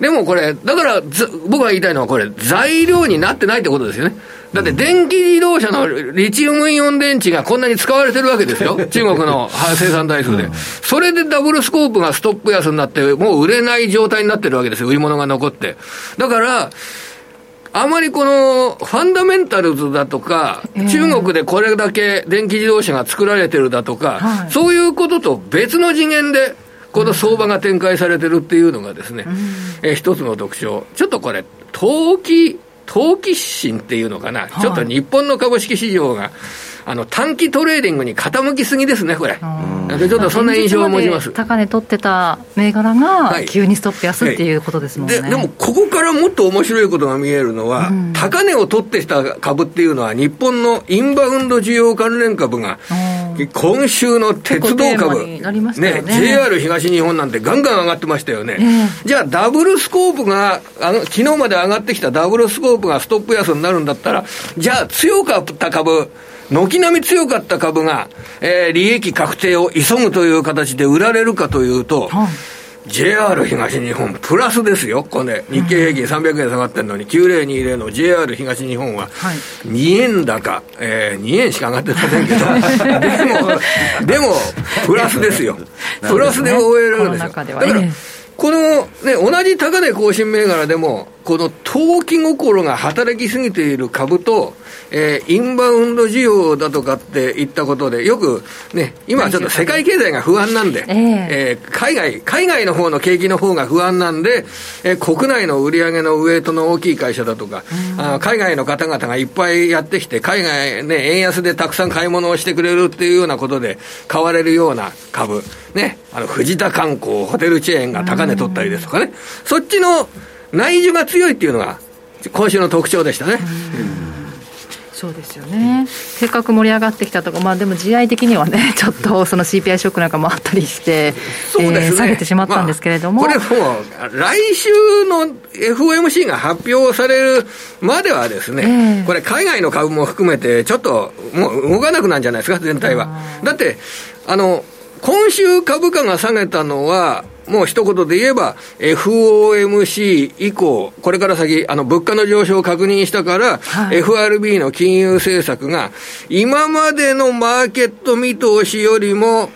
F: でもこれ、だから僕が言いたいのは、これ、材料になってないってことですよね。だって電気自動車のリチウムイオン電池がこんなに使われてるわけですよ。中国の 生産台数で。それでダブルスコープがストップ安になって、もう売れない状態になってるわけですよ。売り物が残って。だから、あまりこのファンダメンタルズだとか、えー、中国でこれだけ電気自動車が作られてるだとか、はい、そういうことと別の次元で、この相場が展開されてるっていうのがですね、うん、えー、一つの特徴。ちょっとこれ、投機、投機心っていうのかな、はい、ちょっと日本の株式市場が、あの短期トレーディングに傾きすぎですね、これ。ちょっとそんな印象を持ちます。
D: 高値取ってた銘柄が、急にストップ安っていうことですもんね、
F: はい、で。でも、ここからもっと面白いことが見えるのは、うん、高値を取ってきた株っていうのは、日本のインバウンド需要関連株が、今週の鉄道株、ねね JR 東日本なんてガンガン上がってましたよね。えー、じゃあ、ダブルスコープがあの、昨日まで上がってきたダブルスコープがストップ安になるんだったら、じゃあ、強かった株、軒並み強かった株が、えー、利益確定を急ぐという形で売られるかというと、はい。JR 東日本、プラスですよ、これ、日経平均300円下がってるのに、9020の JR 東日本は、2円高、えー、2円しか上がってませんけど、でも、でも、プラスですよ、プラスで終えるんですよ。だからこのね、同じ高値更新銘柄でも、この投機心が働きすぎている株と、えー、インバウンド需要だとかって言ったことで、よくね、今はちょっと世界経済が不安なんで、えー、えー、海外、海外の方の景気の方が不安なんで、えー、国内の売り上げのウエイトの大きい会社だとか、あ海外の方々がいっぱいやってきて、海外ね、円安でたくさん買い物をしてくれるっていうようなことで買われるような株、ね、あの、藤田観光、ホテルチェーンが高値取ったりですとかね、そっちの内需が強いっていうのが、今週の特徴でしたね。
D: そうですよね、せっかく盛り上がってきたとか、まあ、でも、地合的にはね、ちょっとその CPI ショックなんかもあったりして、そうですね、えー、下げてしまったんですけれども、
F: まあ、これもう、来週の FOMC が発表されるまではですね、えー、これ、海外の株も含めて、ちょっともう動かなくなるんじゃないですか、全体は。だってあの今週株価が下げたのは、もう一言で言えば、FOMC 以降、これから先、あの、物価の上昇を確認したから、はい、FRB の金融政策が、今までのマーケット見通しよりも、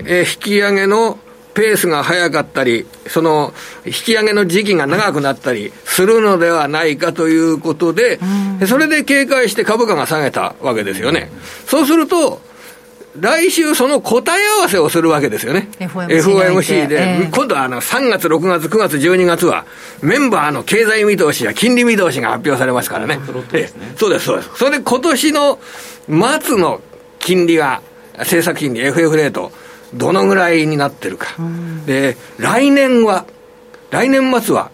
F: えー、引き上げのペースが早かったり、その、引き上げの時期が長くなったりするのではないかということで、それで警戒して株価が下げたわけですよね。そうすると、来週その答え合わせをするわけですよね。FOMC, FOMC で、えー、今度はあの3月、6月、9月、12月は、メンバーの経済見通しや金利見通しが発表されますからね。ねそうです、そうです。それで今年の末の金利が、政策金利、FF レート、どのぐらいになってるか。で、来年は、来年末は、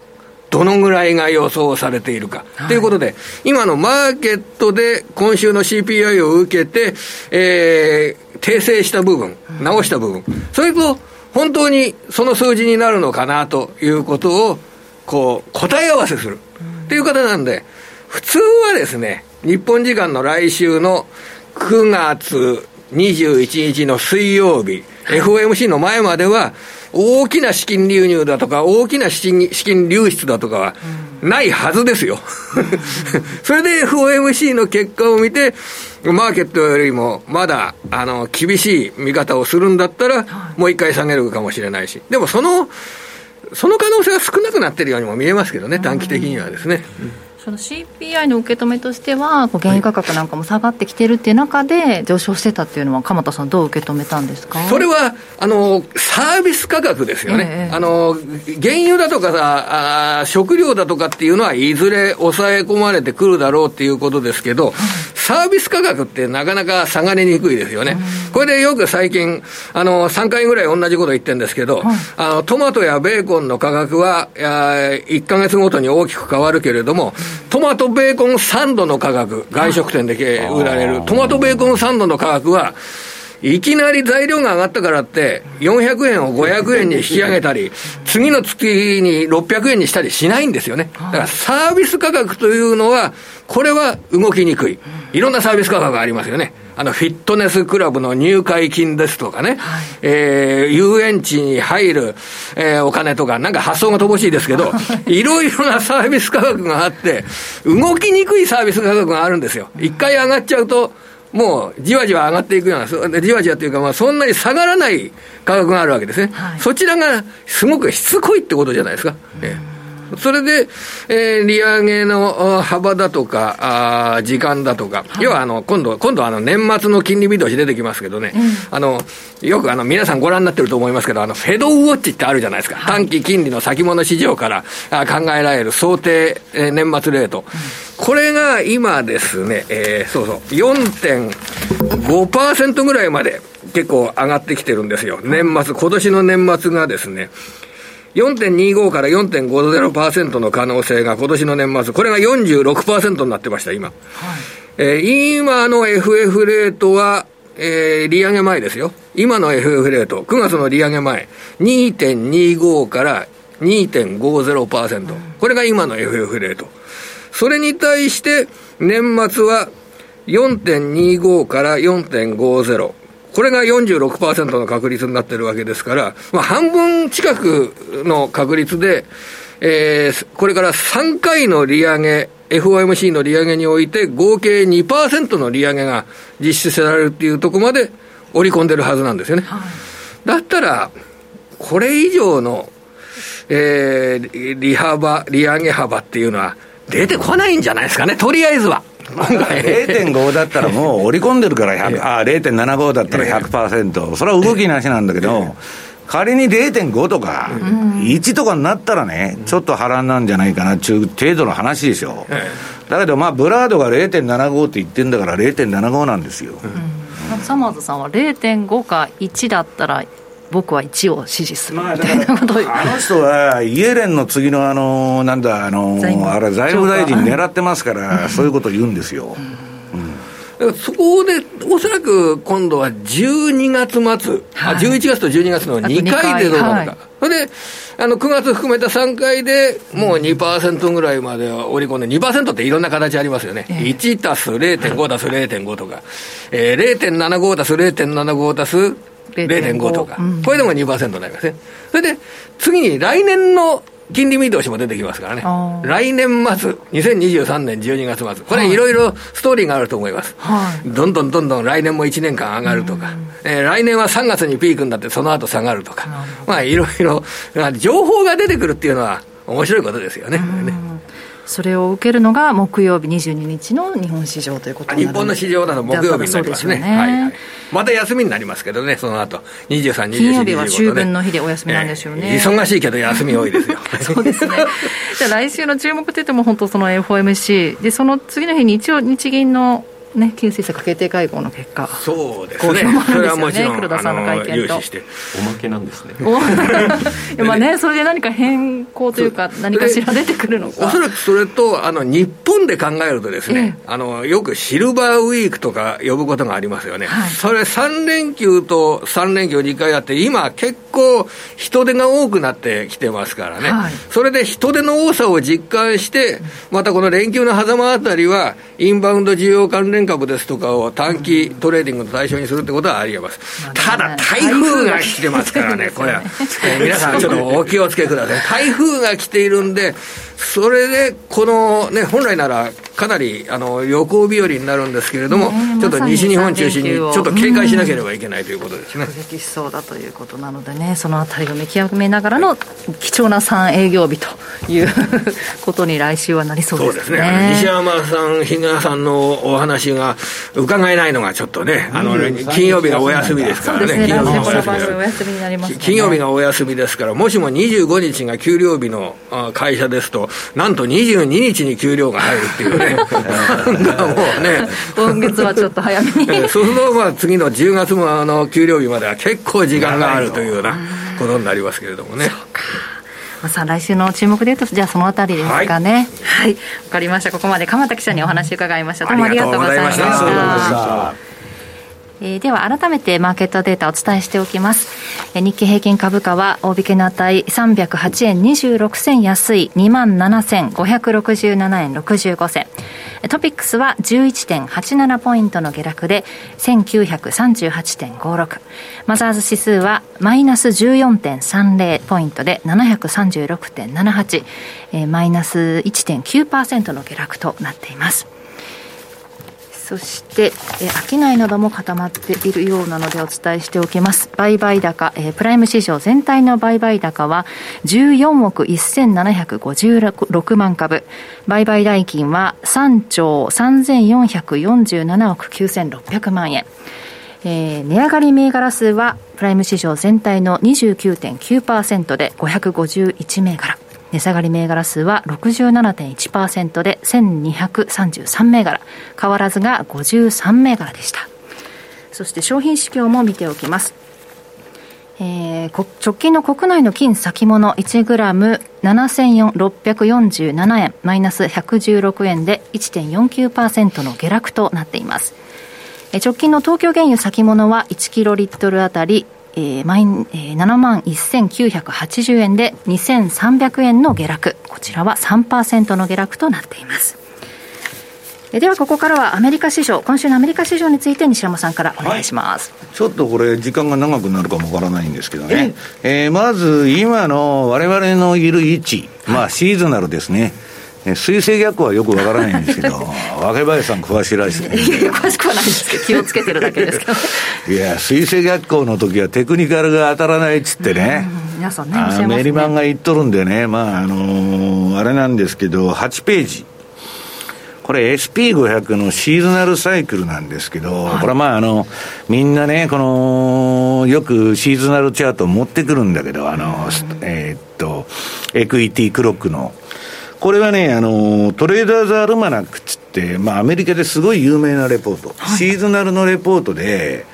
F: どのぐらいが予想されているか。と、はい、いうことで、今のマーケットで今週の CPI を受けて、えー、訂正した部分、直した部分、それと本当にその数字になるのかなということを、こう、答え合わせする。っていう方なんで、普通はですね、日本時間の来週の9月21日の水曜日、FOMC の前までは、大きな資金流入だとか、大きな資金資金流出だとかはないはずですよ。それで FOMC の結果を見て、マーケットよりもまだあの厳しい見方をするんだったら、もう一回下げるかもしれないし、でもその、その可能性は少なくなってるようにも見えますけどね、短期的にはですね。うん
D: その CPI の受け止めとしては、原油価格なんかも下がってきてるっていう中で、上昇してたっていうのは、鎌田さん、どう受け止めたんですか？
F: それはあのサービス価格ですよね、えー、あの原油だとかさあ、食料だとかっていうのは、いずれ抑え込まれてくるだろうっていうことですけど、サービス価格ってなかなか下がりにくいですよね。これでよく最近、あの、3回ぐらい同じこと言ってるんですけど、あの、トマトやベーコンの価格は、1か月ごとに大きく変わるけれども、トマトベーコンサンドの価格、外食店で売られる、トマトベーコンサンドの価格は、いきなり材料が上がったからって、400円を500円に引き上げたり、次の月に600円にしたりしないんですよね。だからサービス価格というのは、これは動きにくい。いろんなサービス価格がありますよね。あの、フィットネスクラブの入会金ですとかね、はい、えー、遊園地に入る、えー、お金とか、なんか発想が乏しいですけど、いろいろなサービス価格があって、動きにくいサービス価格があるんですよ。一回上がっちゃうと、もうじわじわ上がっていくような、じわじわというか、まあ、そんなに下がらない価格があるわけですね、はい、そちらがすごくしつこいってことじゃないですか。ええそれで、えー、利上げの幅だとか、あ時間だとか、はい、要はあの今度、今度あの年末の金利見通し出てきますけどね、うん、あのよくあの皆さんご覧になってると思いますけど、あのフェドウォッチってあるじゃないですか、はい、短期金利の先物市場からあ考えられる想定、えー、年末レート、うん、これが今ですね、えー、そうそう、4.5%ぐらいまで結構上がってきてるんですよ、年末、今年の年末がですね、4.25から4.50%の可能性が今年の年末、これが46%になってました、今。はい、えー、今の FF レートは、えー、利上げ前ですよ。今の FF レート、9月の利上げ前、2.25から2.50%。これが今の FF レート。それに対して、年末は4.25から4.50。これが46%の確率になってるわけですから、まあ、半分近くの確率で、えー、これから3回の利上げ、FOMC の利上げにおいて、合計2%の利上げが実施されるっていうところまで織り込んでるはずなんですよね。はい、だったら、これ以上の、えー、利幅、利上げ幅っていうのは出てこないんじゃないですかね、とりあえずは。
B: 0.5 だったらもう織り込んでるから100、あ0.75だったら100%、それは動きなしなんだけど、仮に0.5とか、1とかになったらね、ちょっと波乱なんじゃないかなっていう程度の話でしょ。だけど、まあ、ブラードが0.75って言ってんだから0.75なんですよ。
D: サマーズさんは0.5か1だったら僕は1を支持するみたいなことを、まあ、
B: あの人はイエレンの次のあのなんだあのあれ財務大臣狙ってますから、そういうことを言うんですよ。
F: そこで、おそらく今度は12月末、はい、11月と12月の2回でどうなるか、それであの9月含めた3回でもう2%ぐらいまで織り込んで、2%っていろんな形ありますよね、えー、1たす0.5足す0.5とか、えー、0.75足す0.75足す0.5とか、うん、これでも2%になりますね。それで、次に来年の金利見通しも出てきますからね。来年末、2023年12月末。これい。ろいろストーリーがあると思います。はい、どんどんどんどん来年も1年間上がるとか、えー、来年は3月にピークになってその後下がるとか、まあいろいろ、情報が出てくるっていうのは面白いことですよね。
D: それを受けるのが木曜日22日の日本市場ということ
F: 日本の市場だと木曜日になりますね。ねはいはい、また休みになりますけどね、その後23、24、
D: 金曜日は秋分の日でお休みなんでしょうね。
F: えー、忙しいけど休み多いですよ。
D: そうですね。じゃあ来週の注目といっても本当その FOMC でその次の日に一応日銀のね、金政策決定会合の結果、
F: そうですね、それはもちろん、黒田さんの会見と。おま
C: けなんですね。
D: まあね、それで何か変更というか、何かしら出てくるのか。
F: おそらくそれと、あの日本で考えるとですね、あのよくシルバーウィークとか呼ぶことがありますよね、はい、それ3連休と3連休2回あって、今、結構人手が多くなってきてますからね、はい、それで人手の多さを実感して、またこの連休の狭間あたりは、インバウンド需要関連株ですとかを短期トレーディングの対象にするってことはありえます。ただ、台風が来てますからね、これは。皆さんちょっとお気をつけください。台風が来ているんで、それで、このね、本来なら、かなりあの旅行日和になるんですけれども、ちょっと西日本中心に、ちょっと警戒しなければいけないということですね。
D: 直撃しそうだということなのでね、そのあたりを見極めながらの貴重な3営業日ということに来週はなりそうですね。そうですね
F: 西山さん、比嘉さんのお話が伺えないのがちょっとね、あの、金曜日がお休みですからね、金曜日がお休みになります、金曜日がお休みですから、もしも25日が給料日の会社ですと、なんと22日に給料が入るっていうね、もうね、
D: 今月はちょっと早めに。
F: そうすると、まあ、次の10月もあの給料日までは結構時間があるというようなことになりますけれどもね。
D: まあ、さあ来週の注目でいうとじゃあそのあたりですかね。はい、わ、はい、かりました。ここまで鎌田記者にお話伺いました。どうもありがとうございましたえー、では改めてマーケットデータをお伝えしておきます、えー、日経平均株価は大引けの値308円26銭安い27,567円65銭。トピックスは11.87ポイントの下落で1938.56マザーズ指数はマイナス14.30ポイントで736.78、えー、マイナス1.9%の下落となっています。そして、え、商いなども固まっているようなのでお伝えしておきます。売買高、えー、プライム市場全体の売買高は14億1756万株。売買代金は3兆3447億9600万円。えー、値上がり銘柄数はプライム市場全体の29.9%で551銘柄。値下がり銘柄数は67.1%で1233銘柄。変わらずが53銘柄でした。そして商品指標も見ておきます。えー、直近の国内の金先物1グラム7647円マイナス116円で1.49%の下落となっています。直近の東京原油先物は1キロリットルあたりえー、マイン、えー、7万1980円で2300円の下落。こちらは3%の下落となっています。ではここからはアメリカ市場、今週のアメリカ市場について西山さんからお願いします、
B: はい、ちょっとこれ、時間が長くなるかもわからないんですけどね、えー、まず今のわれわれのいる位置、まあ、シーズナルですね。水星逆行はよくわからないんですけど、若林さん詳しいらしい、ね、
D: いや、詳しくはないですけど、気をつけてるだけですけど。
B: いや、水星逆行の時はテクニカルが当たらないっつってね、
D: 皆さんね、
B: ねメリマンが言っとるんでね、まあ、あのー、あれなんですけど、8ページ。これ SP500 のシーズナルサイクルなんですけど、はい、これはまああの、みんなね、この、よくシーズナルチャートを持ってくるんだけど、あの、えー、っと、エクイティクロックの。これはね、あの、トレーダーズアルマナックっつって、まあ、アメリカですごい有名なレポート、はい、シーズナルのレポートで、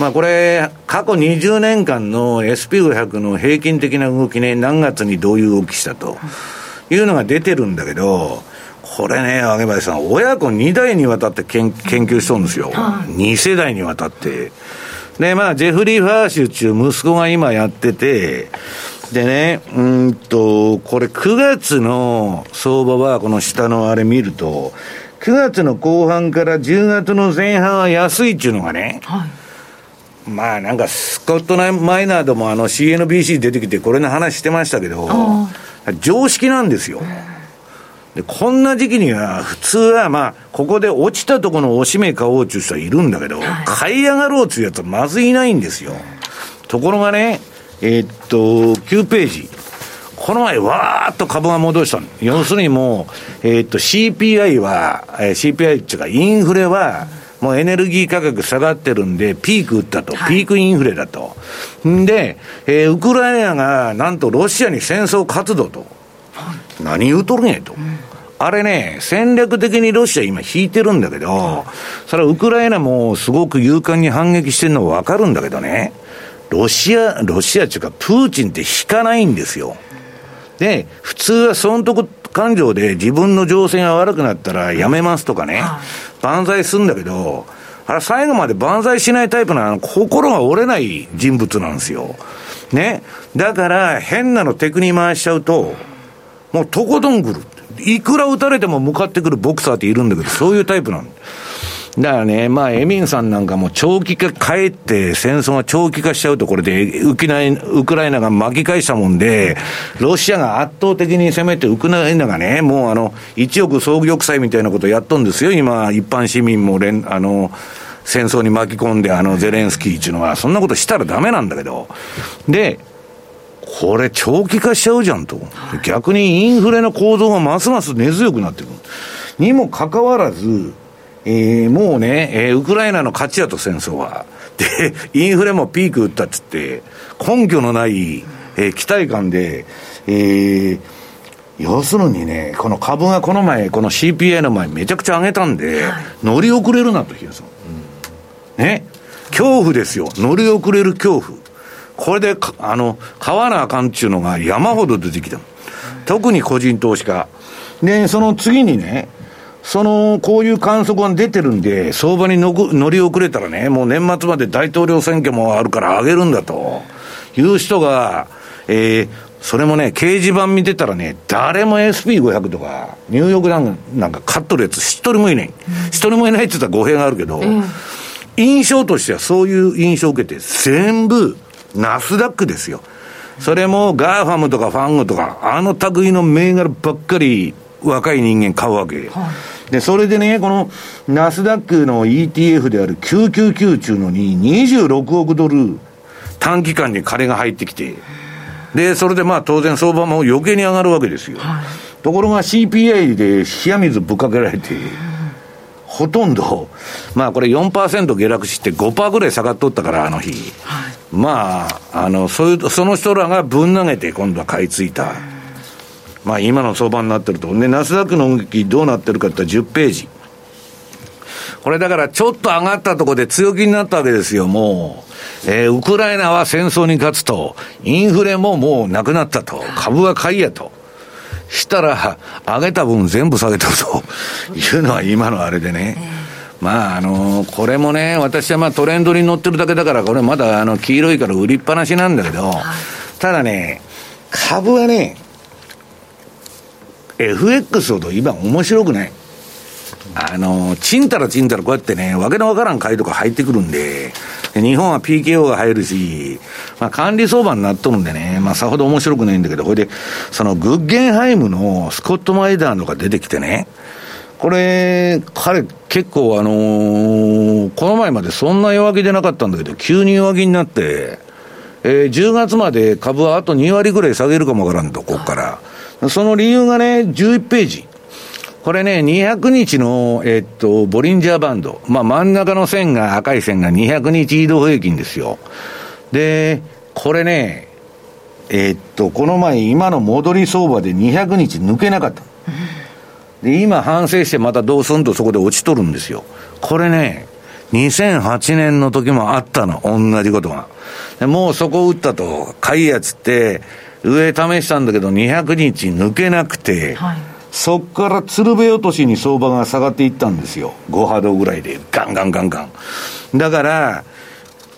B: まあ、これ、過去20年間の SP500 の平均的な動きね、何月にどういう動きしたというのが出てるんだけど、これね、揚林さん、親子2代にわたって研研究しとるんですよ。2世代にわたって。で、まあ、ジェフリー・ファーシュっていう息子が今やってて、でね、うんと、これ9月の相場は、この下のあれ見ると、9月の後半から10月の前半は安いっていうのがね、はい、まあなんかスコットナマイナーでもあの CNBC 出てきてこれの話してましたけど、常識なんですよ。で、こんな時期には普通はまあ、ここで落ちたところのおしめ買おうっていう人はいるんだけど、はい、買い上がろうっていうやつはまずいないんですよ。ところがね、えー、っと、9ページ。この前、わーっと株が戻したの。要するにもう、えー、っと、CPI は、えー、CPI っていうか、インフレは、もうエネルギー価格下がってるんで、ピーク打ったと、ピークインフレだと。んで、えー、ウクライナがなんとロシアに戦争活動と。何言うとるんやと。あれね、戦略的にロシア今引いてるんだけど、それはウクライナもすごく勇敢に反撃してるのはわかるんだけどね。ロシア、ロシアっていうか、プーチンって引かないんですよ。で、普通は損得感情で自分の情勢が悪くなったらやめますとかね、万歳するんだけど、あれ最後まで万歳しないタイプなの、心が折れない人物なんですよ。ね。だから、変なのテクに回しちゃうと、もうとことん来る。いくら撃たれても向かってくるボクサーっているんだけど、そういうタイプなの。だからね、まあ、エミンさんなんかも長期化、かえって戦争が長期化しちゃうと、これでウクライナウクライナが巻き返したもんで、ロシアが圧倒的に攻めて、ウクライナがね、もうあの、1億総玉砕みたいなことやっとんですよ、今、一般市民も連、あの、戦争に巻き込んで、あの、ゼレンスキーっていうのは、そんなことしたらダメなんだけど、で、これ長期化しちゃうじゃんと。逆にインフレの構造がますます根強くなってくる。にもかかわらず、えー、もうね、えー、ウクライナの勝ちやと戦争は。で、インフレもピーク打ったっつって、根拠のない、えー、期待感で、えー、要するにね、この株がこの前、この CPI の前めちゃくちゃ上げたんで、はい、乗り遅れるなと、ヒヤさん。うん、ね。恐怖ですよ。乗り遅れる恐怖。これで、あの、買わなあかんっていうのが山ほど出てきた。特に個人投資家。で、その次にね、その、こういう観測が出てるんで、相場に乗り遅れたらね、もう年末まで大統領選挙もあるから上げるんだという人が、えー、それもね、掲示板見てたらね、誰も SP500 とか、ニューヨークダウンなんか買っとるやつ一人もいない。一、人もいないって言ったら語弊があるけど、うん、印象としてはそういう印象を受けて、全部、ナスダックですよ。それも GAFAM とか FANG とか、あの類の銘柄ばっかり若い人間買うわけ。はい、で、それでね、このナスダックの ETF である999中のに26億ドル短期間に金が入ってきて、で、それでまあ当然相場も余計に上がるわけですよ。はい、ところが CPI で冷や水ぶっかけられて、ほとんど、まあこれ4%下落して5%ぐらい下がっとったから、あの日。はい、まあ、あの、そういう、その人らがぶん投げて今度は買い付いた。まあ今の相場になってると。で、ナスダックの動きどうなってるかって10ページ。これだからちょっと上がったところで強気になったわけですよ、もう。えー、ウクライナは戦争に勝つと、インフレももうなくなったと、株は買いやと。したら、上げた分全部下げたというのは今のあれでね。まあ、あのー、これもね、私はまあトレンドに乗ってるだけだから、これまだあの、黄色いから売りっぱなしなんだけど、ただね、株はね、FX ほど今面白くない。あの、ちんたらちんたらこうやってね、わけのわからん買いとか入ってくるんで、日本は PKO が入るし、まあ管理相場になっとるんでね、まあさほど面白くないんだけど、これで、そのグッゲンハイムのスコット・マイダーのが出てきてね、これ、彼結構あのー、この前までそんな弱気でなかったんだけど、急に弱気になって、えー、10月まで株はあと2割ぐらい下げるかもわからんと、ここから。その理由がね、11ページ。これね、200日の、えっと、ボリンジャーバンド。まあ、真ん中の線が、赤い線が200日移動平均ですよ。で、これね、えっと、この前、今の戻り相場で200日抜けなかった。で、今反省してまたどうすんとそこで落ちとるんですよ。これね、2008年の時もあったの、同じことが。もうそこ打ったと、買いやつって、上試したんだけど200日抜けなくて、はいそこから鶴瓶落としに相場が下がっていったんですよ。5波動ぐらいで、ガンガンガンガン。だから、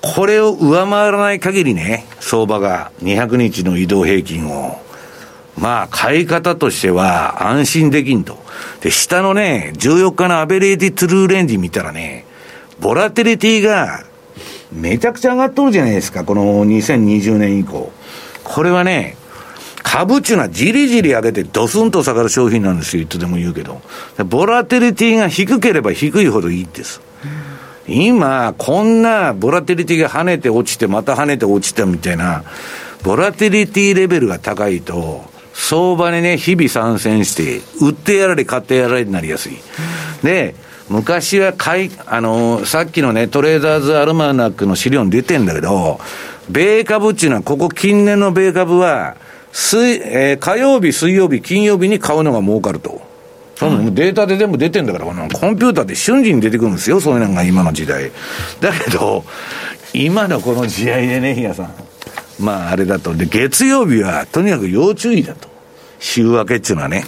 B: これを上回らない限りね、相場が200日の移動平均を、まあ、買い方としては安心できんと。で、下のね、14日のアベレージトゥルーレンジ見たらね、ボラテリティがめちゃくちゃ上がっとるじゃないですか、この2020年以降。これはね、株っていうのはじりじり上げてドスンと下がる商品なんですよ、いつでも言うけど。ボラテリティが低ければ低いほどいいです。今、こんなボラテリティが跳ねて落ちて、また跳ねて落ちたみたいな、ボラテリティレベルが高いと、相場にね、日々参戦して、売ってやられ、買ってやられになりやすい。で、昔は買い、あの、さっきのね、トレーダーズアルマナックの資料に出てんだけど、米株っていうのは、ここ近年の米株は、水、えー、火曜日、水曜日、金曜日に買うのが儲かると。そのデータで全部出てんだから、コンピューターで瞬時に出てくるんですよ、そういうのが今の時代。だけど、今のこの時代でね、比嘉さん。まあ、あれだと。で、月曜日は、とにかく要注意だと。週明けっていうのはね。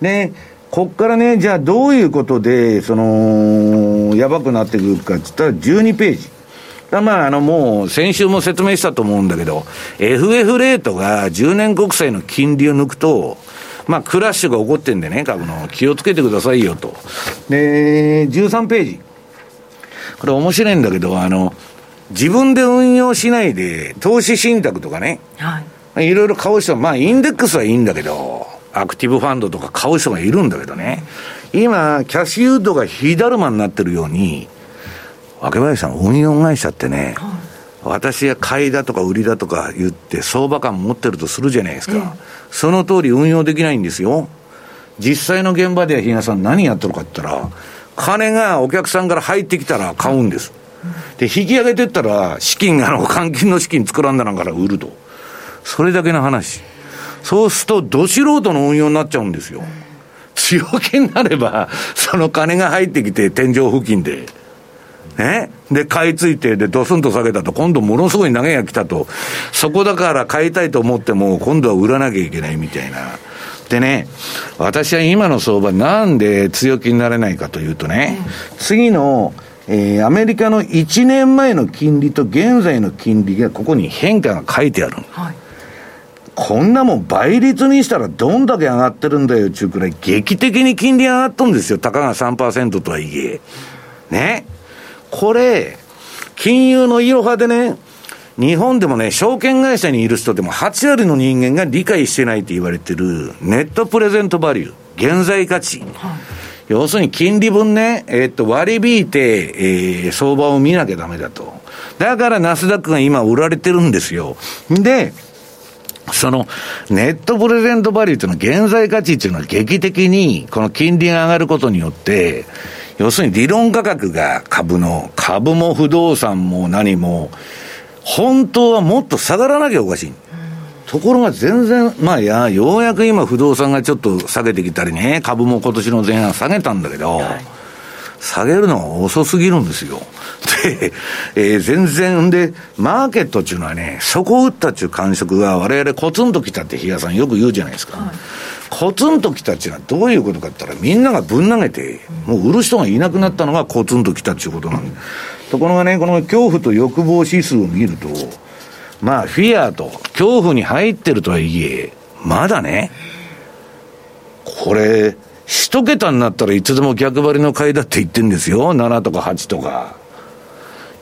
B: で、こっからね、じゃあどういうことで、その、やばくなってくるかって言ったら、12ページ。まあ、あの、もう、先週も説明したと思うんだけど、FF レートが10年国債の金利を抜くと、まあ、クラッシュが起こってんでね、株の、気をつけてくださいよと。で、13ページ。これ面白いんだけど、あの、自分で運用しないで、投資信託とかね、はい。いろいろ買う人は、まあ、インデックスはいいんだけど、アクティブファンドとか買う人がいるんだけどね、今、キャッシュユードが火だるまになってるように、若林さん、運用会社ってね、はい、私は買いだとか売りだとか言って、相場感持ってるとするじゃないですか、ええ、その通り運用できないんですよ。実際の現場では比嘉さん、何やってるかって言ったら、金がお客さんから入ってきたら買うんです。で、引き上げてったら、資金、あの、換金の資金作らんだなんから売ると。それだけの話。そうすると、ど素人の運用になっちゃうんですよ。強気になれば、その金が入ってきて、天井付近で。ね。で、買い付いて、で、ドスンと下げたと、今度ものすごい投げが来たと。そこだから買いたいと思っても、今度は売らなきゃいけないみたいな。でね、私は今の相場なんで強気になれないかというとね、次の、えー、アメリカの1年前の金利と現在の金利がここに変化が書いてある。はい、こんなもん倍率にしたらどんだけ上がってるんだよっていうくらい劇的に金利上がっとんですよ。たかが3%とはいえ。ね？これ、金融のいろはでね、日本でもね、証券会社にいる人でも8割の人間が理解してないって言われてる、ネットプレゼントバリュー、現在価値。はい、要するに金利分ね、えー、っと、割り引いて、えー、相場を見なきゃダメだと。だからナスダックが今売られてるんですよ。で、そのネットプレゼントバリューっていうのは現在価値っていうのは劇的にこの金利が上がることによって、要するに理論価格が株の、株も不動産も何も、本当はもっと下がらなきゃおかしい。ところが全然、まあいや、ようやく今不動産がちょっと下げてきたりね、株も今年の前半下げたんだけど、はい、下げるのが遅すぎるんですよ。で、えー、全然、で、マーケットっていうのはね、そこを打ったっていう感触が我々コツンときたって比嘉さんよく言うじゃないですか。はいコツンときたっていうのはどういうことかって言ったら、みんながぶん投げて、もう売る人がいなくなったのがコツンときたっていうことなんで。ところがね、この恐怖と欲望指数を見ると、まあ、フィアと恐怖に入ってるとはいえ、まだね、これ、一桁になったらいつでも逆張りの買いだって言ってんですよ。7とか8とか。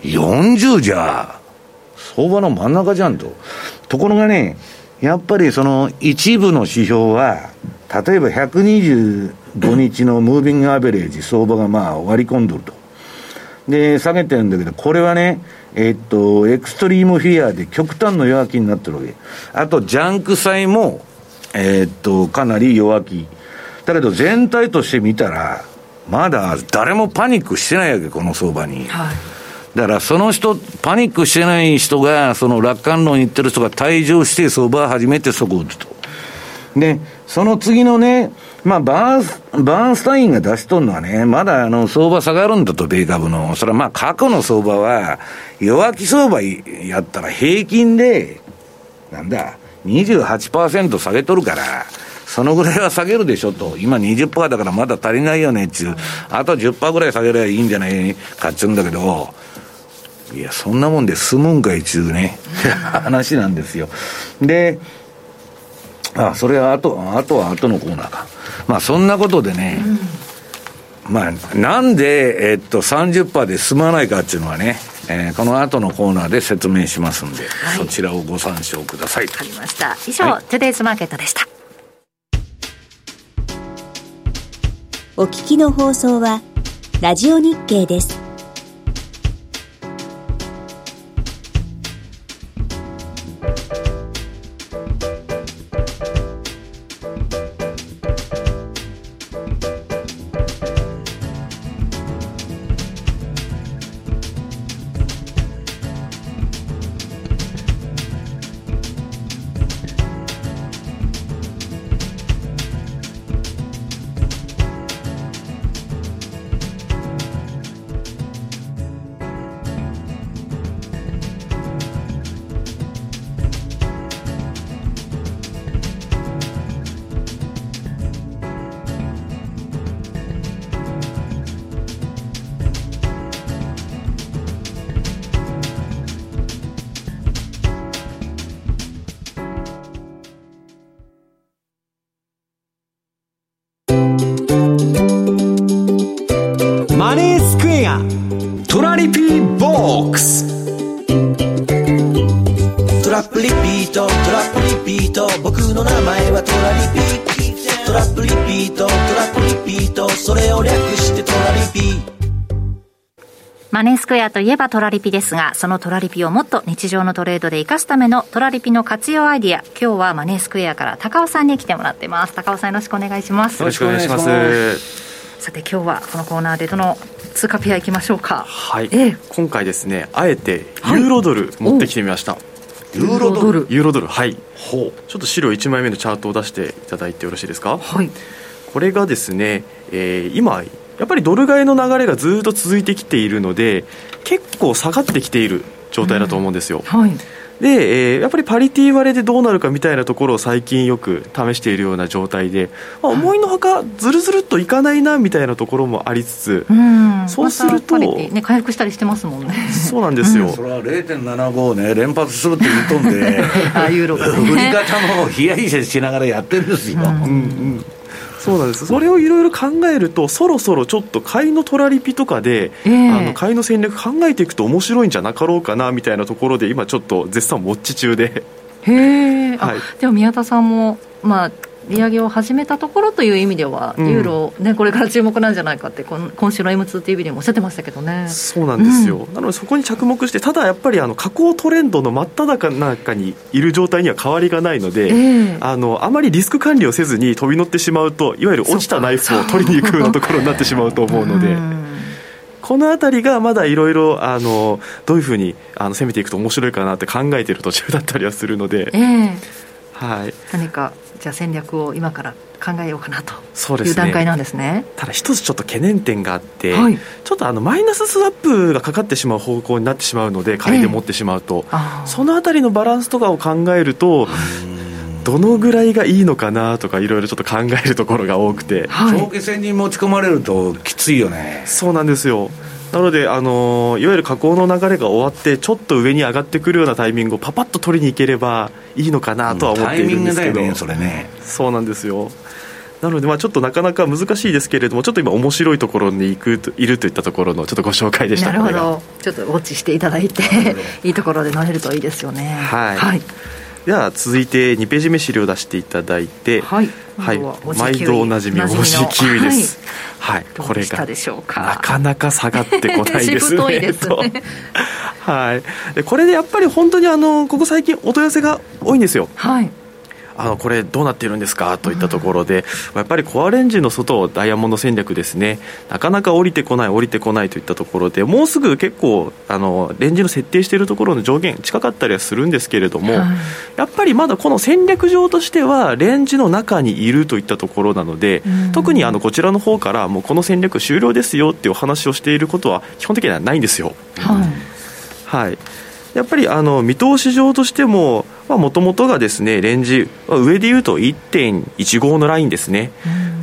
B: 40じゃ、相場の真ん中じゃんと。ところがね、やっぱりその一部の指標は、例えば125日のムービングアベレージ、相場がまあ割り込んどると。で、下げてるんだけど、これはね、えっと、エクストリームフィアで極端の弱気になってるわけ。あと、ジャンク債も、えっと、かなり弱気。だけど、全体として見たら、まだ誰もパニックしてないわけ、この相場に。はいだからその人、パニックしてない人が、その楽観論言ってる人が退場して、相場は初めてそこを打つと。で、その次のね、まあ、バース、バーンスタインが出しとるのはね、まだあの、相場下がるんだと、米株の。それはまあ、過去の相場は、弱気相場やったら平均で、なんだ、28%下げとるから、そのぐらいは下げるでしょと。今20%だからまだ足りないよねっちゅう。あと10%ぐらい下げればいいんじゃないかっちゅうんだけど、いや、そんなもんで済むんかいちゅうね、話なんですよ。で、あ、それはあと、あとは後のコーナーか。まあ、そんなことでね、うん、まあ、なんで、えっと、30%で済まないかっていうのはね、えー、この後のコーナーで説明しますんで、はい、そちらをご参照ください。わ
D: かりました。以上、はい、トゥデイズマーケットでした。
E: お聞きの放送は、ラジオ日経です。
D: いえばトラリピですが、そのトラリピをもっと日常のトレードで活かすためのトラリピの活用アイディア、今日はマネースクエアから高尾さんに来てもらってます。高尾さんよろしくお願いします。
G: よろしくお願いします。
D: さて今日はこのコーナーでどの通貨ペアいきましょうか？
G: はい。え今回ですね、あえてユーロドル持ってきてみました。はい
B: ユーロドル
G: ユーロドルはいほうちょっと資料1枚目のチャートを出していただいてよろしいですか？はいこれがですね、えー、今やっぱりドル買いの流れがずっと続いてきているので結構下がってきている状態だと思うんですよ、うん、はい。で、えー、やっぱりパリティ割れでどうなるかみたいなところを最近よく試しているような状態で、まあ、思いのほかずるずるっといかないなみたいなところもありつつ、うん、
D: そうすると、ま、ね、回復したりしてますもんね。
G: そうなんですよ、うん、
B: それは0.75ね連発するって言うとんで あユーロが、ね、売り方も冷や冷やしながらやってるんですよ、うんうん
G: そうなんです。それをいろいろ考えるとそろそろちょっと買いのトラリピとかで、えー、あの買いの戦略考えていくと面白いんじゃなかろうかなみたいなところで今ちょっと絶賛ウォッチ中で。
D: へえ、はい、でも宮田さんもまあ利上げを始めたところという意味では、ユーロ、ね、これから注目なんじゃないかって、今週の M2TV でもおっしゃってましたけどね。
G: そうなんですよ、うん、なのでそこに着目して、ただやっぱりあの下降トレンドの真っ只中にいる状態には変わりがないので、えー、あのあまりリスク管理をせずに飛び乗ってしまうと、いわゆる落ちたナイフを取りに行くようなところになってしまうと思うので。この辺りがまだいろいろどういうふうにあの攻めていくと面白いかなって考えている途中だったりはするので、えー
D: はい、何かじゃあ戦略を今から考えようかなという段階なんですね、ね、
G: ただ一つちょっと懸念点があって、はい、ちょっとあのマイナススワップがかかってしまう方向になってしまうので買いで持ってしまうと、えー、そのあたりのバランスとかを考えるとどのぐらいがいいのかなとかいろいろちょっと考えるところが多くて、
B: はい、長期戦に持ち込まれるときついよね。
G: そうなんですよなので、あのいわゆる下降の流れが終わってちょっと上に上がってくるようなタイミングをパパッと取りに行ければいいのかなとは思っているんですけど、
B: ね、それね
G: そうなんですよ。なので、まあ、ちょっとなかなか難しいですけれども、ちょっと今、面白いところに行くといるといったところのちょっとご紹介でした。
D: なるほど、ちょっとウォッチしていただいて、いいところで乗れるといいですよね。
G: はい、はいでは続いて2ページ目資料を出していただいて、はい、はい、毎度おなじみおじキウイです。はい、
D: これが
G: なかなか下がってこないですね。ですね。はい、これでやっぱり本当にあのここ最近お問い合わせが多いんですよ。はい。あのこれどうなっているんですか？といったところで、やっぱりコアレンジの外をダイヤモンド戦略ですね。なかなか降りてこない降りてこないといったところでもうすぐ結構あのレンジの設定しているところの上限近かったりはするんですけれども、はい、やっぱりまだこの戦略上としてはレンジの中にいるといったところなので、特にあのこちらの方からもうこの戦略終了ですよっていうお話をしていることは基本的にはないんですよ。はい、はいやっぱりあの見通し上としてももともとがですねレンジ上でいうと1.15のラインですね、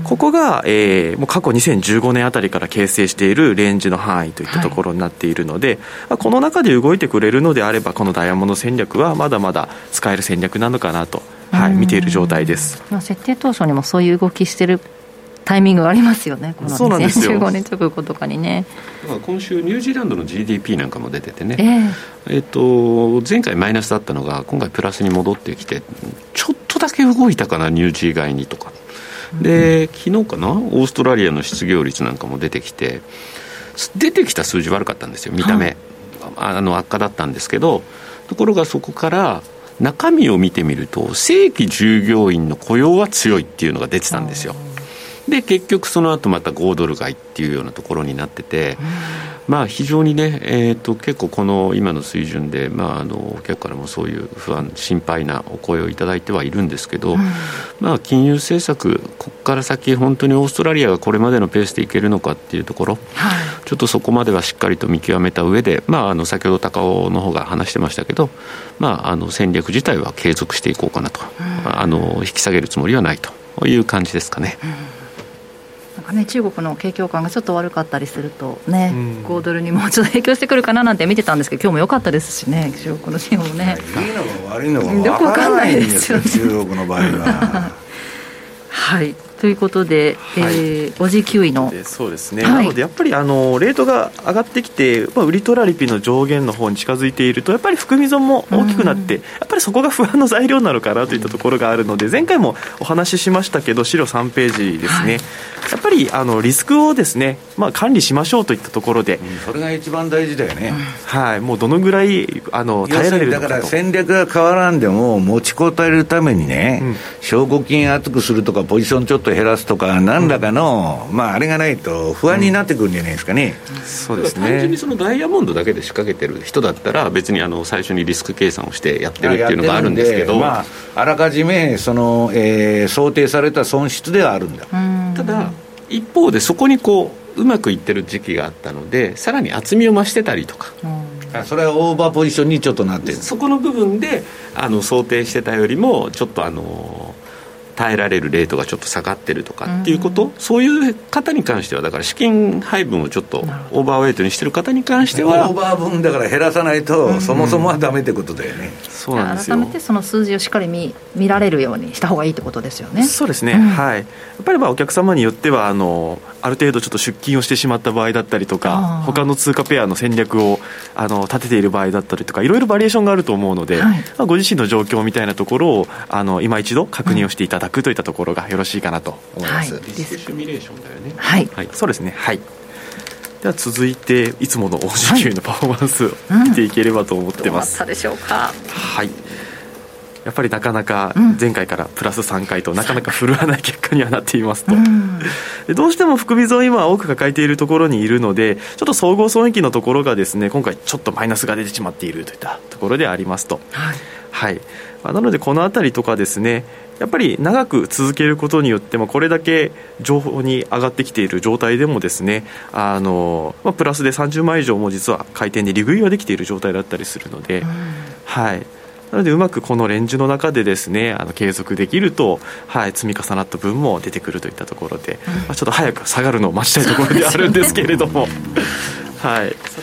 G: ここが、えー、もう過去2015年あたりから形成しているレンジの範囲といったところになっているので、はい、この中で動いてくれるのであればこのダイヤモンド戦略はまだまだ使える戦略なのかなと、はい、見ている状態です。
D: 設定当初にもそういう動きしてるタイミングありますよね、この2015年直後とかにね。
C: 今週、ニュージーランドの GDP なんかも出ててね、えー、えーと前回マイナスだったのが、今回プラスに戻ってきて、ちょっとだけ動いたかな、ニュージー外にとか。で、昨日かな、オーストラリアの失業率なんかも出てきて、出てきた数字悪かったんですよ、見た目、はい、あの悪化だったんですけど、ところがそこから、中身を見てみると、正規従業員の雇用は強いっていうのが出てたんですよ。で結局その後また5ドル買いっていうようなところになってて、まあ非常にね、えーと、結構この今の水準で、まあ、あのお客からもそういう不安心配なお声をいただいてはいるんですけど、まあ金融政策ここから先本当にオーストラリアがこれまでのペースでいけるのかっていうところ、はい、ちょっとそこまではしっかりと見極めた上で、まあ、あの先ほど高尾の方が話してましたけど、まあ、あの戦略自体は継続していこうかなと、あの引き下げるつもりはないという感じですかね。うん
D: かね、中国の景況感がちょっと悪かったりするとね、うん、5ドルにもうちょっと影響してくるかななんて見てたんですけど、今日も良かったですしね、中国の資本もね。
B: いいのか悪いのか分からないんですよ、中国の場合は。
D: はいということで、はい、えー、5時9位の。
G: そうですね、はい、なのでやっぱりあのレートが上がってきて、まあ、売りトラリピの上限の方に近づいているとやっぱり含み損も大きくなって、うん、やっぱりそこが不安の材料なのかなといったところがあるので前回もお話ししましたけど資料3ページですね、はい、やっぱりあのリスクをですね、まあ、管理しましょうといったところで、う
B: ん、それが一番大事だよね、
G: はい、もうどのぐらいあの耐えられる
B: のかだから戦略が変わらんでも持ちこたえるためにね、うん、証拠金厚くするとかポジションちょっと減らすとか何らかの、まあ、あれがないと不安になってくるんじゃないですかね、
C: うん、そうですね。単純にそのダイヤモンドだけで仕掛けてる人だったら別にあの最初にリスク計算をしてやってるっていうのがあるんですけど
B: まあ、あらかじめその、えー、想定された損失ではあるんだ。
C: ただ一方でそこにこううまくいってる時期があったのでさらに厚みを増してたりとか、
B: それはオーバーポジションにちょっとなってる。
C: そこの部分であの想定してたよりもちょっとあの耐えられるレートがちょっと下がってるとかっていうこと、うん、そういう方に関してはだから資金配分をちょっとオーバーウェイトにしてる方に関しては
B: オーバー分だから減らさないと、そもそもはダメってことだよね、
D: そうなんですよ。改めてその数字をしっかり見見られるようにした方がいいってことですよね。
G: そうですね、うん、はい。やっぱりまあお客様によってはあのある程度ちょっと出金をしてしまった場合だったりとか他の通貨ペアの戦略をあの立てている場合だったりとかいろいろバリエーションがあると思うので、はい、まあ、ご自身の状況みたいなところをあの今一度確認をしていただくとい。ったところがよろしいかなと思います、はい、
C: リスクシミュレーションだよね。
D: はい、
G: はい、そうですね。はい。では続いていつもの OG のパフォーマンスを見ていければと思ってます、
D: はいうん、どうなったでしょうか。
G: はい。やっぱりなかなか前回からプラス3回となかなか振るわない結果にはなっていますと、うん、どうしても含み損今多く抱えているところにいるのでちょっと総合損益のところがですね今回ちょっとマイナスが出てしまっているといったところでありますと、はい、はい、まあ、なのでこの辺りとかですねやっぱり長く続けることによってもこれだけ情報に上がってきている状態でもですねあの、まあ、プラスで30万以上も実は回転で利食いはできている状態だったりするので、うん、はい。なのでうまくこのレンジの中でですねあの継続できると、はい、積み重なった分も出てくるといったところで、うん、まあ、ちょっと早く下がるのを待ちたいところではあるんですけれども。はい、
D: そ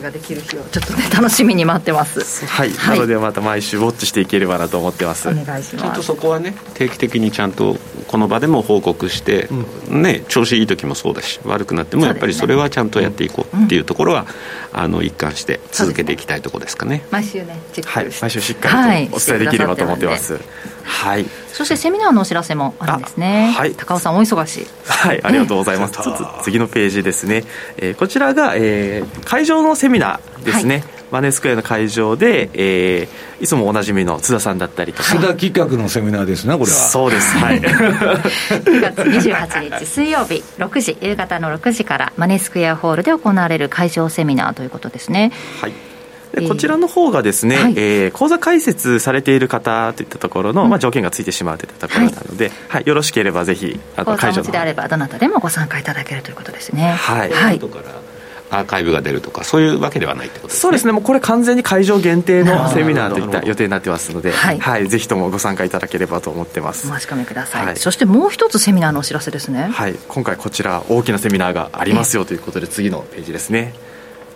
D: ができる日をちょっとね楽しみに待ってます。
G: はい、はい、なのでまた毎週ウォッチしていければなと思ってます。お
D: 願いします。
C: ちゃんとそこはね定期的にちゃんとこの場でも報告して、うん、ね調子いい時もそうだし悪くなってもやっぱりそれはちゃんとやっていこうっていうところは、うん、あの一貫して続けていきたいところですかね、ね、
D: 毎週ね
G: はい毎週しっかりとお伝えできればと思ってます、はいはい、
D: そしてセミナーのお知らせもあるんですね、はい、高尾さんお忙しい。
G: はいありがとうございます、次のページですね、えー、こちらが、えー、会場のセミナーですね、はい、マネースクエアの会場で、えー、いつもおなじみの津田さんだったりとか。
B: 津田企画のセミナーですねこれは。
G: そうですはい。
D: 9月28日水曜日6時夕方の6時からマネースクエアホールで行われる会場セミナーということですね。
G: はい。でこちらの方がですね、はい、えー、口座開設されている方といったところの、うん、まあ、条件がついてしまうといったところなので、はい、はい、よろしければぜひ
D: あの会場の。であればどなたでもご参加いただけるということですね。
G: はい、
C: はいアーカイブが出るとかそういうわけではないってことですね。
G: そうですね。もうこれ完全に会場限定の セミナーといった予定になってますので、はい、はい、ぜひともご参加いただければと思ってます。
D: お申し込みください、はい、そしてもう一つセミナーのお知らせですね。
G: はい。今回こちら大きなセミナーがありますよということで次のページですね。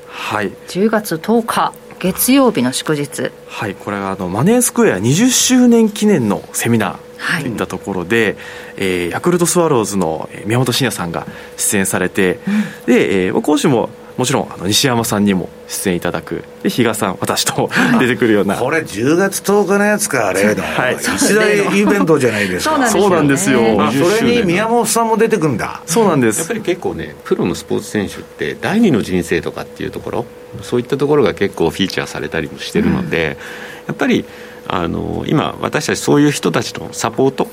G: はい。
D: 10月10日月曜日の祝日。
G: はい。これはあのマネースクエア20周年記念のセミナーとい。ったところで、はい、えー、ヤクルトスワローズの宮本慎也さんが出演されて、うん、で、えー、講師ももちろんあの西山さんにも出演いただく。で比嘉さん私と出てくるような。
B: これ10月10日のやつかあれの、はい、一大イベントじゃないですか。
G: そうなんですよ。
B: それに宮本さんも出てくるんだ。
G: そうなんです。
C: やっぱり結構ねプロのスポーツ選手って第二の人生とかっていうところそういったところが結構フィーチャーされたりもしてるので、うん、やっぱりあの今私たちそういう人たちのサポート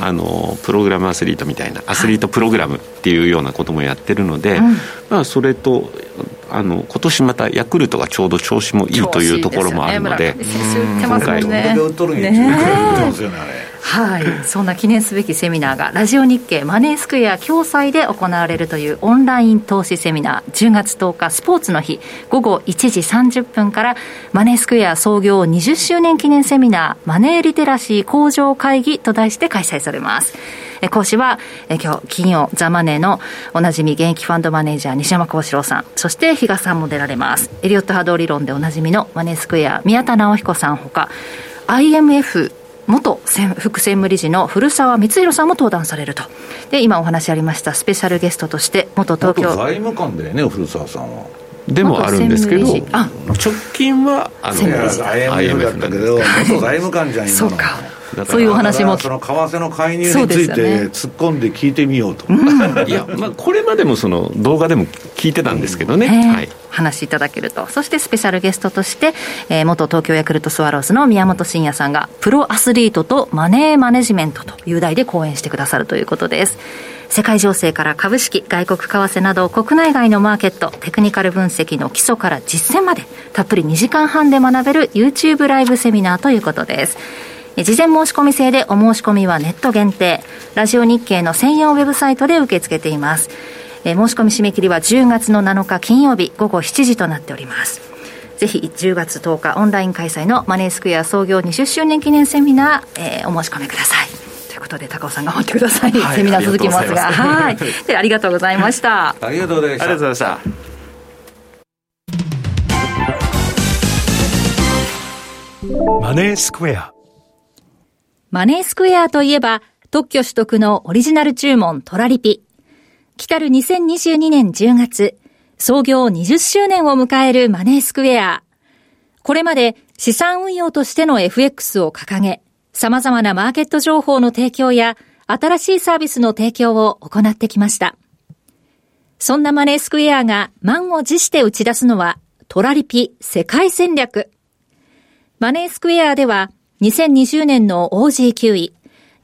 C: あのプログラムアスリートみたいなアスリートプログラムっていうようなこともやってるので、はい、まあ、それとあの今年またヤクルトがちょうど調子もいいというところもあるので、
D: 今回ね。ねはい、そんな記念すべきセミナーがラジオ日経マネースクエア共催で行われるというオンライン投資セミナー。10月10日スポーツの日。午後1時30分からマネースクエア創業20周年記念セミナーマネーリテラシー向上会議と題して開催されます。講師は今日金曜ザ・マネーのおなじみ現役ファンドマネージャー西山幸四郎さん。そして比嘉さんも出られます。エリオット波動理論でおなじみのマネースクエア宮田直彦さんほか IMF 元副専務理事の古澤光弘さんも登壇されると。で、今お話ありましたスペシャルゲストとして、元東京。
B: 財務官だよね、古澤さんは。
C: でもあるんですけど、直近は
B: あの IMF だったけど、元財務官じゃん、今
D: の。そうか。そういうお話も。
B: その為替の介入について突っ込んで聞いてみようと、
C: いや、まあ、これまでもその動画でも聞いてたんですけどね、はい、
D: 話しいただけると。そしてスペシャルゲストとして、えー、元東京ヤクルトスワローズの宮本慎也さんがプロアスリートとマネーマネジメントという題で講演してくださるということです。世界情勢から株式、外国為替など国内外のマーケット、テクニカル分析の基礎から実践までたっぷり2時間半で学べる YouTube ライブセミナーということです。事前申し込み制でお申し込みはネット限定。ラジオ日経の専用ウェブサイトで受け付けています。え申し込み締め切りは10月の7日金曜日午後7時となっております。ぜひ10月10日オンライン開催のマネースクエア創業20周年記念セミナー、えー、お申し込みください。ということで高尾さん頑張ってください。はい、セミナー続きますが、はい。でありがとうございました。
B: ありがとうございました。ありがとうございました。
A: マネースクエア
D: マネースクエアといえば、特許取得のオリジナル注文トラリピ。来たる2022年10月、創業20周年を迎えるマネースクエア。これまで資産運用としての FX を掲げ、様々なマーケット情報の提供や新しいサービスの提供を行ってきました。そんなマネースクエアが満を持して打ち出すのはトラリピ世界戦略。マネースクエアでは2020年の OG9 位、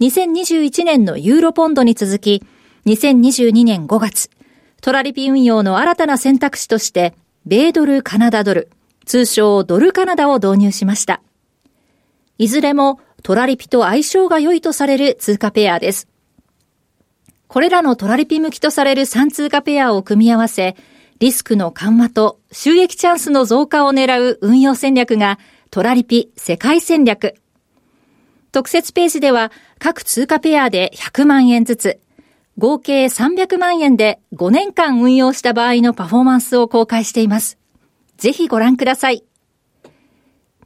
D: 2021年のユーロポンドに続き、2022年5月、トラリピ運用の新たな選択肢として、米ドルカナダドル、通称ドルカナダを導入しました。いずれもトラリピと相性が良いとされる通貨ペアです。これらのトラリピ向きとされる3通貨ペアを組み合わせ、リスクの緩和と収益チャンスの増加を狙う運用戦略がトラリピ世界戦略。特設ページでは各通貨ペアで100万円ずつ、合計300万円で5年間運用した場合のパフォーマンスを公開しています。ぜひご覧ください。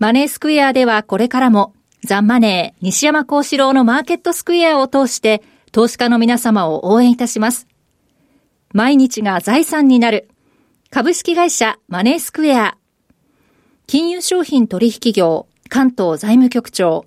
D: マネースクエアではこれからもザンマネー西山幸四郎のマーケットスクエアを通して投資家の皆様を応援いたします。毎日が財産になる株式会社マネースクエア金融商品取引業関東財務局長、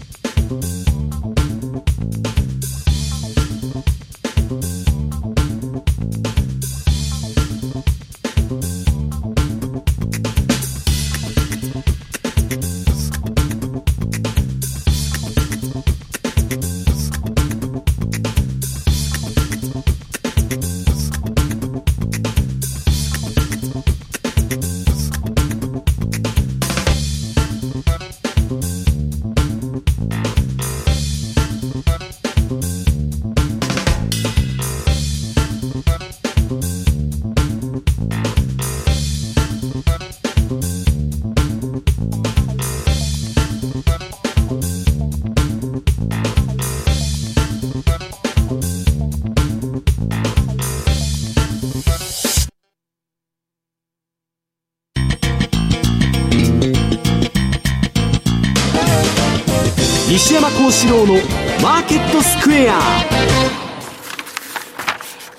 A: 四郎のマーケットスクエア。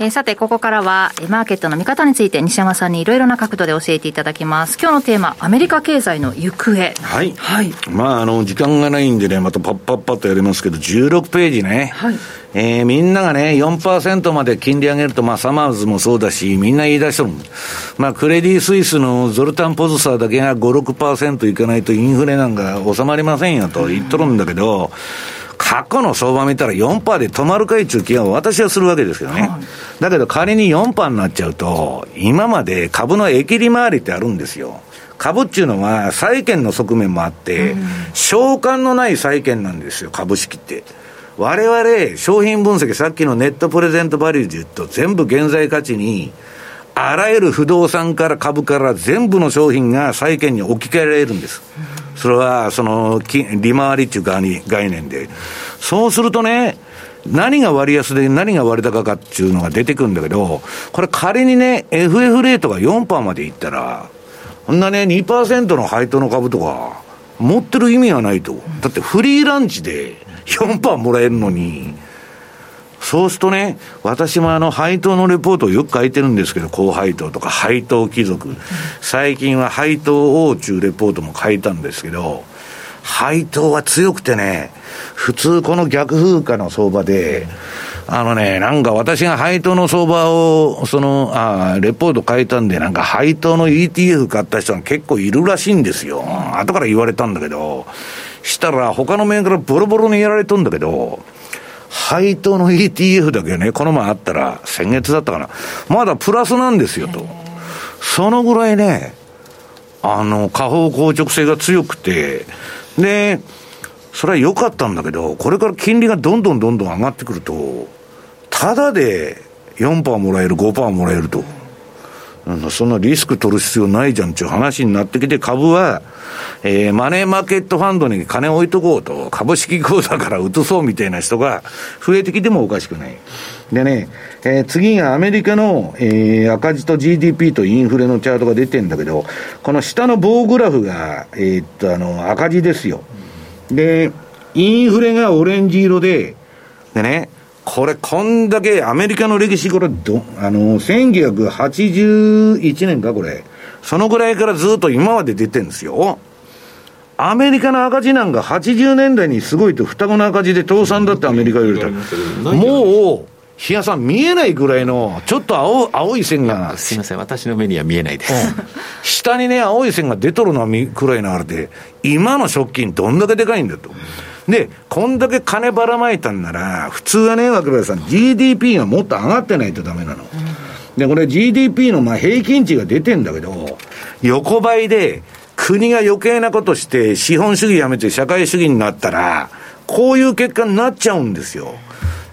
D: えー、さて、ここからは、マーケットの見方について西山さんにいろいろな角度で教えていただきます。今日のテーマ、アメリカ経済の行方。
B: はい。はい。まあ、あの、時間がないんでね、またパッパッパッとやりますけど、16ページね。はい。えー、みんながね、4%まで金利上げると、まあ、サマーズもそうだし、みんな言い出しとる。まあ、クレディ・スイスのゾルタン・ポズサーだけが5、6%いかないとインフレなんか収まりませんよと言っとるんだけど、過去の相場見たら4%で止まるかいっていう気が私はするわけですけどね。だけど仮に4%になっちゃうと、今まで株の駅利回りってあるんですよ。株っていうのは債券の側面もあって、償還のない債券なんですよ、株式って。我々、商品分析、さっきのネットプレゼントバリューで言うと、全部現在価値にあらゆる不動産から株から全部の商品が債券に置き換えられるんです。それは、その、利回りっていう概念で。そうするとね、何が割安で何が割高かっていうのが出てくるんだけど、これ仮にね、FF レートが4%までいったら、こんなね、2%の配当の株とか、持ってる意味はないと。だってフリーランチで4%もらえるのに、そうするとね、私もあの配当のレポートをよく書いてるんですけど、高配当とか配当貴族、最近は配当王中レポートも書いたんですけど、配当は強くてね、普通この逆風化の相場で、あのね、なんか私が配当の相場を、その、あレポート書いたんで、なんか配当の ETF 買った人が結構いるらしいんですよ。後から言われたんだけど、したら他の銘柄ボロボロにやられとんだけど、配当の ETF だけね、この前あったら、先月だったかな、まだプラスなんですよと。そのぐらいね、あの、下方硬直性が強くて、で、それは良かったんだけど、これから金利がどんどんどんどん上がってくると、ただで4%もらえる、5%もらえると。そんなリスク取る必要ないじゃんっていう話になってきて、株は、えー、マネーマーケットファンドに金置いとこうと、株式口座から移そうみたいな人が増えてきてもおかしくない。でね、えー、次がアメリカの、えー、赤字と GDP とインフレのチャートが出てんだけど、この下の棒グラフが、えー、っと、あの、赤字ですよ。で、インフレがオレンジ色で、でね、これ、こんだけアメリカの歴史、これど、あの、1981年か、これ。そのぐらいからずっと今まで出てるんですよ。アメリカの赤字なんか80年代にすごいと双子の赤字で倒産だってアメリカよりと。もう、日野さん見えないぐらいの、ちょっと青青い線が。
C: すみません、私の目には見えないです。うん、
B: 下にね、青い線が出とるのはくらいのあれで、今の借金どんだけでかいんだと。で、こんだけ金ばらまいたんなら、普通はね、若林さん、GDP がもっと上がってないとダメなの。で、これ GDP のまあ平均値が出てんだけど、横ばいで、国が余計なことして、資本主義やめて社会主義になったら、こういう結果になっちゃうんですよ。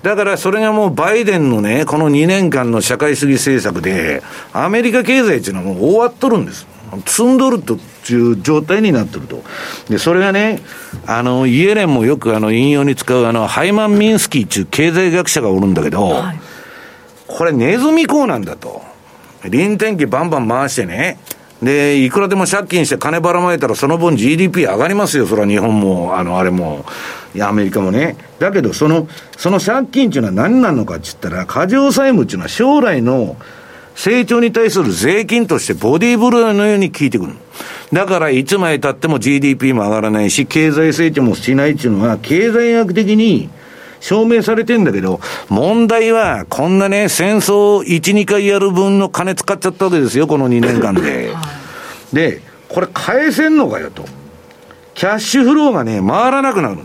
B: だからそれがもうバイデンのね、この2年間の社会主義政策で、アメリカ経済っていうのはもう終わっとるんです。積んどるという状態になってると。で、それがね、あの、イエレンもよくあの、引用に使うあの、ハイマン・ミンスキーっていう経済学者がおるんだけど、はい、これネズミ講なんだと。臨転機バンバン回してね、で、いくらでも借金して金ばらまいたらその分 GDP 上がりますよ。それは日本も、あの、あれも、いや、アメリカもね。だけど、その、その借金っていうのは何なのかって言ったら、過剰債務っていうのは将来の成長に対する税金としてボディーブローのように効いてくる。だからいつまで経っても GDP も上がらないし、経済成長もしないっていうのは、経済学的に証明されてんだけど、問題は、こんなね、戦争1、2回やる分の金使っちゃったわけですよ、この2年間で。で、これ返せんのかよと。キャッシュフローがね、回らなくなる。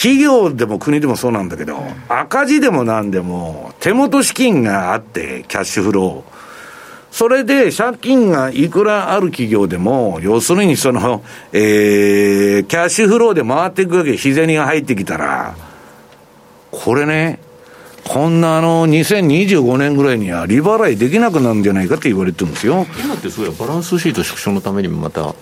B: 企業でも国でもそうなんだけど、赤字でもなんでも、手元資金があって、キャッシュフロー。それで借金がいくらある企業でも、要するにその、えー、キャッシュフローで回っていくわけ、日銭が入ってきたら、これね、こんなあの2025年ぐらいには利払いできなくなるんじゃないかって言われてるんですよ
C: 今ってそうやバランスシート縮小のためにもまた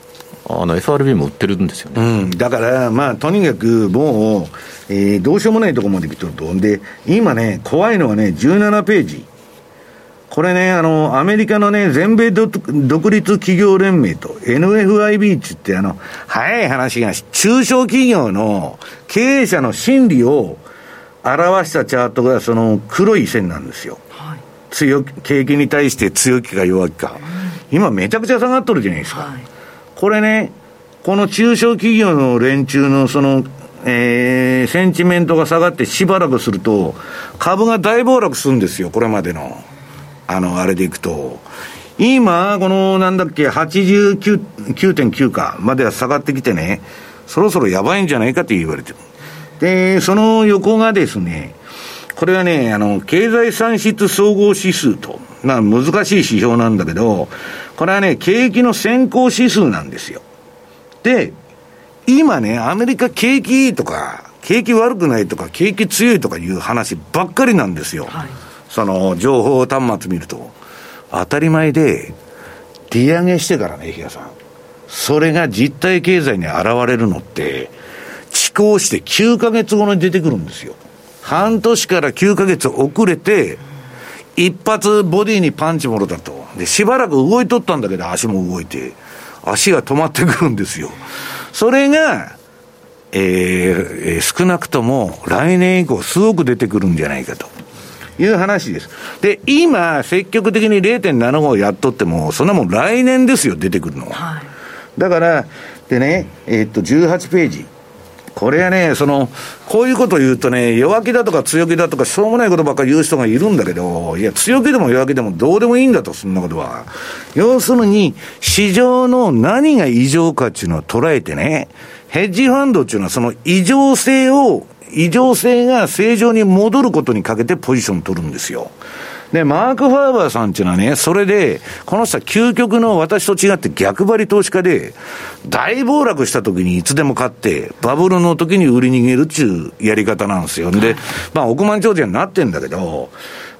C: あの FRB も売ってるんですよね、
B: うん、だから、まあ、とにかくもう、えー、どうしようもないところまで来てると、で今ね、怖いのはね、17ページ、これね、あの、アメリカのね、全米独立企業連盟と NFIB ってって、あの、早い話が、中小企業の経営者の心理を表したチャートが、その黒い線なんですよ。はい、強気、景気に対して強気か弱気か。今めちゃくちゃ下がっとるじゃないですか。はいこれね、この中小企業の連中のその、えー、センチメントが下がってしばらくすると、株が大暴落するんですよ、これまでの。あの、あれでいくと。今、この、なんだっけ、89.9かまでは下がってきてね、そろそろやばいんじゃないかって言われてる。で、その横がですね、これはね、あの、経済産出総合指数と、まあ難しい指標なんだけど、これはね、景気の先行指数なんですよ。で、今ね、アメリカ景気いいとか、景気悪くないとか、景気強いとかいう話ばっかりなんですよ。はい、その、情報端末見ると。当たり前で、利上げしてからね、比嘉さん。それが実体経済に現れるのって、遅行して9ヶ月後に出てくるんですよ。半年から9ヶ月遅れて、一発ボディにパンチもろたと。で、しばらく動いとったんだけど、足も動いて、足が止まってくるんですよ。それが、えー、少なくとも来年以降すごく出てくるんじゃないかと。いう話です。で、今、積極的に0.75やっとっても、そんなもん来年ですよ、出てくるのは。はい、だから、でね、えー、っと、18ページ。これはね、その、こういうことを言うとね、弱気だとか強気だとか、しょうもないことばっかり言う人がいるんだけど、いや、強気でも弱気でもどうでもいいんだと、そんなことは。要するに、市場の何が異常かっていうのを捉えてね、ヘッジファンドっていうのはその異常性を、異常性が正常に戻ることにかけてポジション取るんですよ。で、マーク・ファーバーさんっていうのはね、それで、この人は究極の私と違って逆張り投資家で、大暴落した時にいつでも買って、バブルの時に売り逃げるっていうやり方なんですよ。で、まあ、億万長者になってんだけど、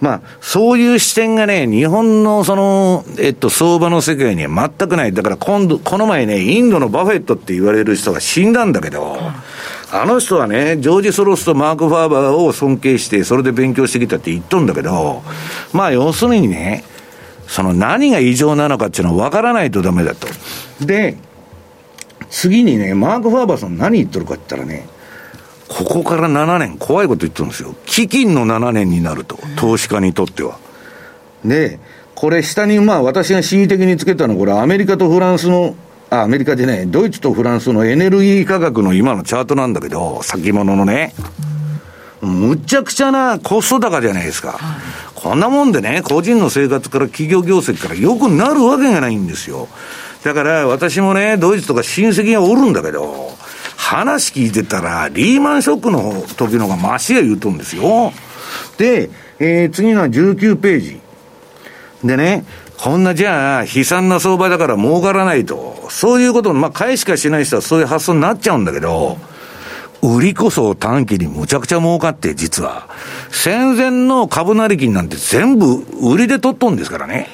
B: まあ、そういう視点がね、日本のその、えっと、相場の世界には全くない。だから今度、この前ね、インドのバフェットって言われる人が死んだんだけど、あの人はね、ジョージ・ソロスとマーク・ファーバーを尊敬して、それで勉強してきたって言っとんだけど、まあ、要するにね、その何が異常なのかっていうのは分からないとダメだと。で、次にね、マーク・ファーバーさん何言っとるかって言ったらね、ここから7年、怖いこと言ってるんですよ。基金の7年になると、投資家にとっては。で、これ下にまあ私が恣意的につけたのは、これアメリカとフランスの、あ、アメリカでね、ドイツとフランスのエネルギー価格の今のチャートなんだけど、先物のね、むちゃくちゃなコスト高じゃないですか。こんなもんでね、個人の生活から企業業績から良くなるわけがないんですよ。だから私もね、ドイツとか親戚がおるんだけど、話聞いてたら、リーマンショックの時のがマシや言うとんですよ。で、えー、次の19ページ。でね、こんなじゃあ、悲惨な相場だから儲からないと。そういうことまあ、買いしかしない人はそういう発想になっちゃうんだけど、売りこそ短期にむちゃくちゃ儲かって、実は。戦前の株なり金なんて全部売りで取っとんですからね。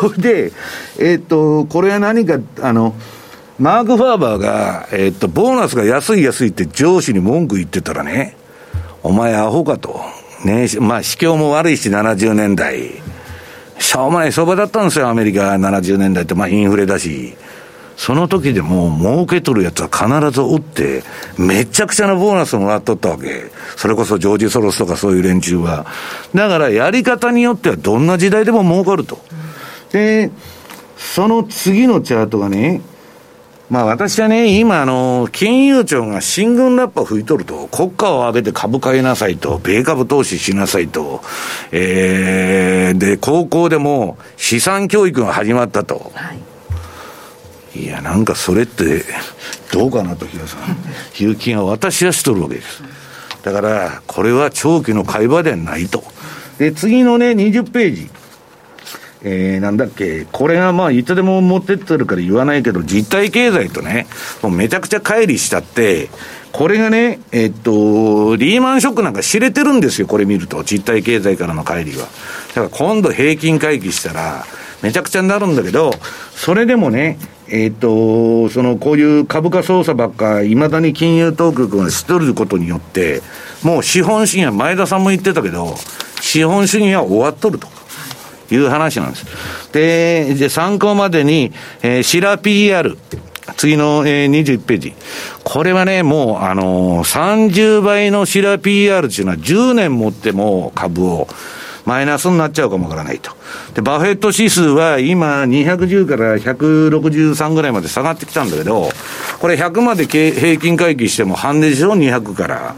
B: それで、えー、っと、これは何か、あの、マーク・ファーバーが、えー、っと、ボーナスが安い安いって上司に文句言ってたらね、お前アホかと。ね、まあ、市況も悪いし、70年代。しょうもない相場だったんですよ、アメリカ70年代って。まあ、インフレだし。その時でも、儲けとるやつは必ず打って、めちゃくちゃなボーナスもらっとったわけ。それこそジョージ・ソロスとかそういう連中は。だから、やり方によってはどんな時代でも儲かると。で、その次のチャートがね、まあ私はね、今あの、金融庁が新軍ラッパ吹いとると、国家を挙げて株買いなさいと、米株投資しなさいと、えー、で、高校でも資産教育が始まったと。はい、いや、なんかそれって、どうかなと、比嘉さん。いう気が私はしとるわけです。だから、これは長期の会話ではないと。で、次のね、20ページ。えー、なんだっけ、これがまあ、いつでも持ってってるから言わないけど、実体経済とね、もうめちゃくちゃ乖離したって、これがね、えっと、リーマンショックなんか知れてるんですよ、これ見ると、実体経済からの乖離は。だから今度平均回帰したら、めちゃくちゃになるんだけど、それでもね、えっ、と、その、こういう株価操作ばっか、いまだに金融当局がしとることによって、もう資本主義は前田さんも言ってたけど、資本主義は終わっとると。いう話なんです。で、で参考までに、えー、シラ PR、次の、えー、21ページ。これはね、もう、あのー、30倍のシラ PR っていうのは10年持っても株を、マイナスになっちゃうかもわからないと。で、バフェット指数は今210から163ぐらいまで下がってきたんだけど、これ100まで平均回帰しても半値でしょ ?200 から。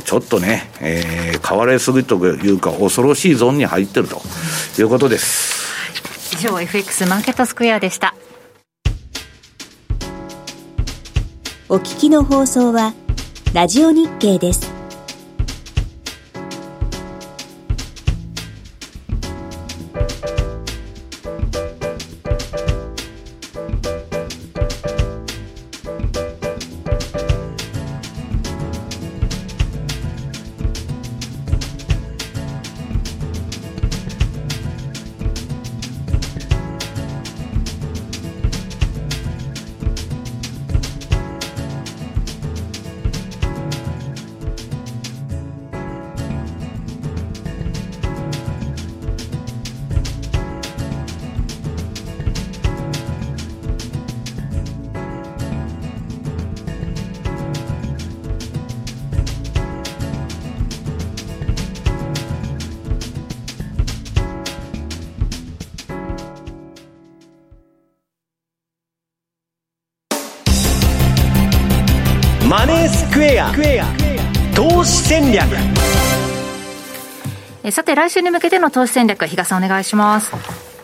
B: ちょっとね、えー、変われすぎというか、恐ろしいゾーンに入ってるということです。
D: 以上、FX マーケットスクエアでした。
E: お聞きの放送は、ラジオ日経です。
D: て来週に向けての投資戦略比嘉さんお願いします。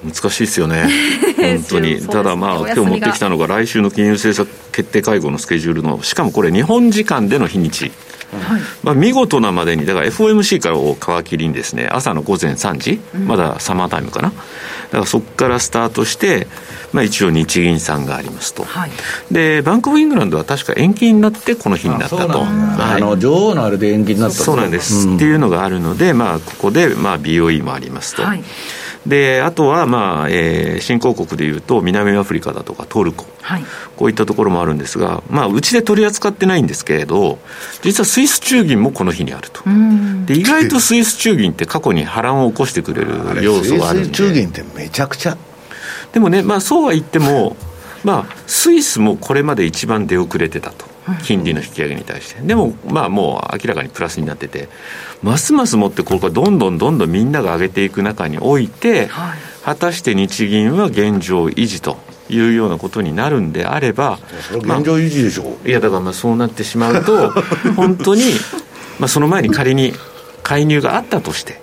C: 難しいですよね、本当に、ただまあ、今日持ってきたのが、来週の金融政策決定会合のスケジュールの、しかもこれ、日本時間での日にち、はい、まあ、見事なまでに、だから FOMC からを皮切りにですね、朝の午前3時、まだサマータイムかな、だからそこからスタートして、まあ、一応日銀さんがありますと、はい、でバンク・オブ・イングランドは確か延期になってこの日になったと、
B: あの女王のあれで延期になった
C: そうなんです、うん、っていうのがあるので、まあ、ここで、まあ、BOE もありますと。はい。であとは、まあえー、新興国でいうと南アフリカだとかトルコ、はい、こういったところもあるんですが、まあ、うちで取り扱ってないんですけれど実はスイス中銀もこの日にあると。で意外とスイス中銀って過去に波乱を起こしてくれる要素があるんで。
B: スイス中銀ってめちゃくちゃ
C: でもね、まあ、そうは言っても、まあ、スイスもこれまで一番出遅れてたと、金利の引き上げに対して、でも、まあ、もう明らかにプラスになってて、ますますもってこれからどんどんどんどんみんなが上げていく中において、はい、果たして日銀は現状維持と。いうようなことになるんであれば、
B: 現状維持でしょ、ま
C: あ、いやだからまあそうなってしまうと、本当に、まあ、その前に仮に介入があったとして、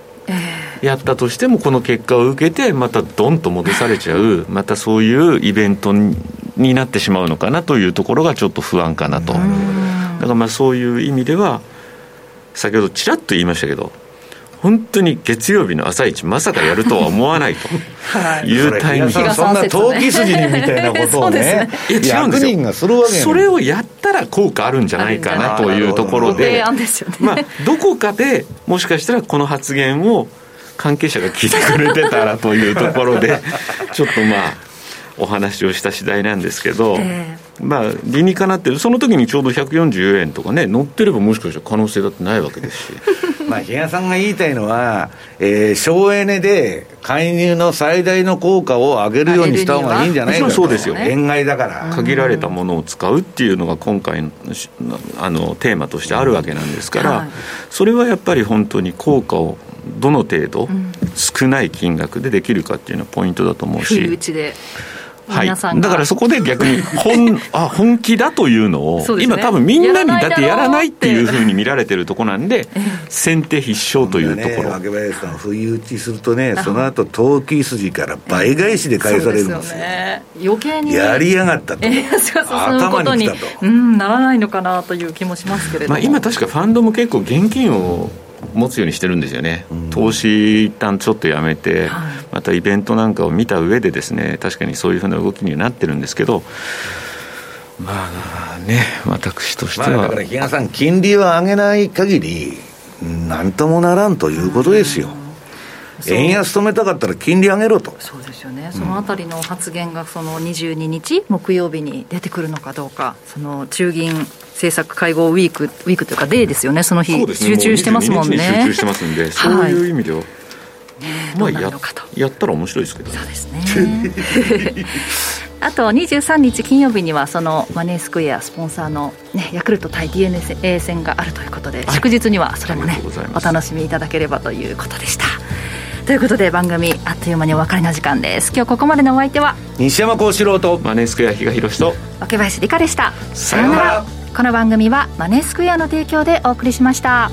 C: やったとしてもこの結果を受けてまたドンと戻されちゃう またそういうイベントになってしまうのかなというところがちょっと不安かなと。だからまあそういう意味では先ほどちらっと言いましたけど本当に月曜日の朝一まさかやるとは思わないと。い。うタイミング。
B: そんな投機筋にみたいなことをね ね。いや違うんですよ。
C: それをやったら効果あるんじゃないかなというところで、まあ、どこかでもしかしたらこの発言を関係者が聞いてくれてたらというところで ちょっとまあお話をした次第なんですけど、えー、まあ理にかなってる。その時にちょうど140円とかね乗ってればもしかしたら可能性だってないわけですし
B: まあ比嘉さんが言いたいのは、えー、省エネで介入の最大の効果を上げるようにした方がいいんじゃないかと。
C: そうですよ。
B: 円買いだから。
C: 限られたものを使うっていうのが今回のあのテーマとしてあるわけなんですから、はい、それはやっぱり本当に効果をどの程度少ない金額でできるかっていうのはポイントだと思うし。はい、だからそこで逆に 本あ本気だというのを、ね、今多分みんなにだって。やらないっていうふうに見られてるとこなんで先手必勝というところ、
B: ね、林さん不意打ちするとねその後投機筋から倍返しで返されるんですよ。ね、
D: 余計に
B: やりやがったと、
D: 頭にきたと。うんならないのかなという気もしますけれども、まあ、
C: 今確かファンドも結構現金を持つようにしてるんですよね、うん、投資一旦ちょっとやめて、はい、またイベントなんかを見た上でですね確かにそういうふうな動きにはなってるんですけどまあね私としては、まあ、
B: だから比嘉さん金利を上げない限り何ともならんということですよ、円安止めたかったら金利上げろと。
D: そうですよね。そのあたりの発言がその22日木曜日に出てくるのかどうかその中銀政策会合ウィークウィークというかデーですよね。その日、ね、集中してますもんね。
C: 集中してますんで、そういう意味では、ね、まあややったら面白いですけど
D: そうですね。あと23日金曜日にはそのマネースクエアスポンサーの、ね、ヤクルト対 d n a 戦があるということで、祝日にはそれもねお楽しみいただければということでしたということで番組あっという間にお別れの時間です。今日ここまでのお相手は
B: 西山幸四郎と
C: マネースクエア比嘉宏と
D: 若林理香でした。さようなら。この番組はマネースクエアの提供でお送りしました。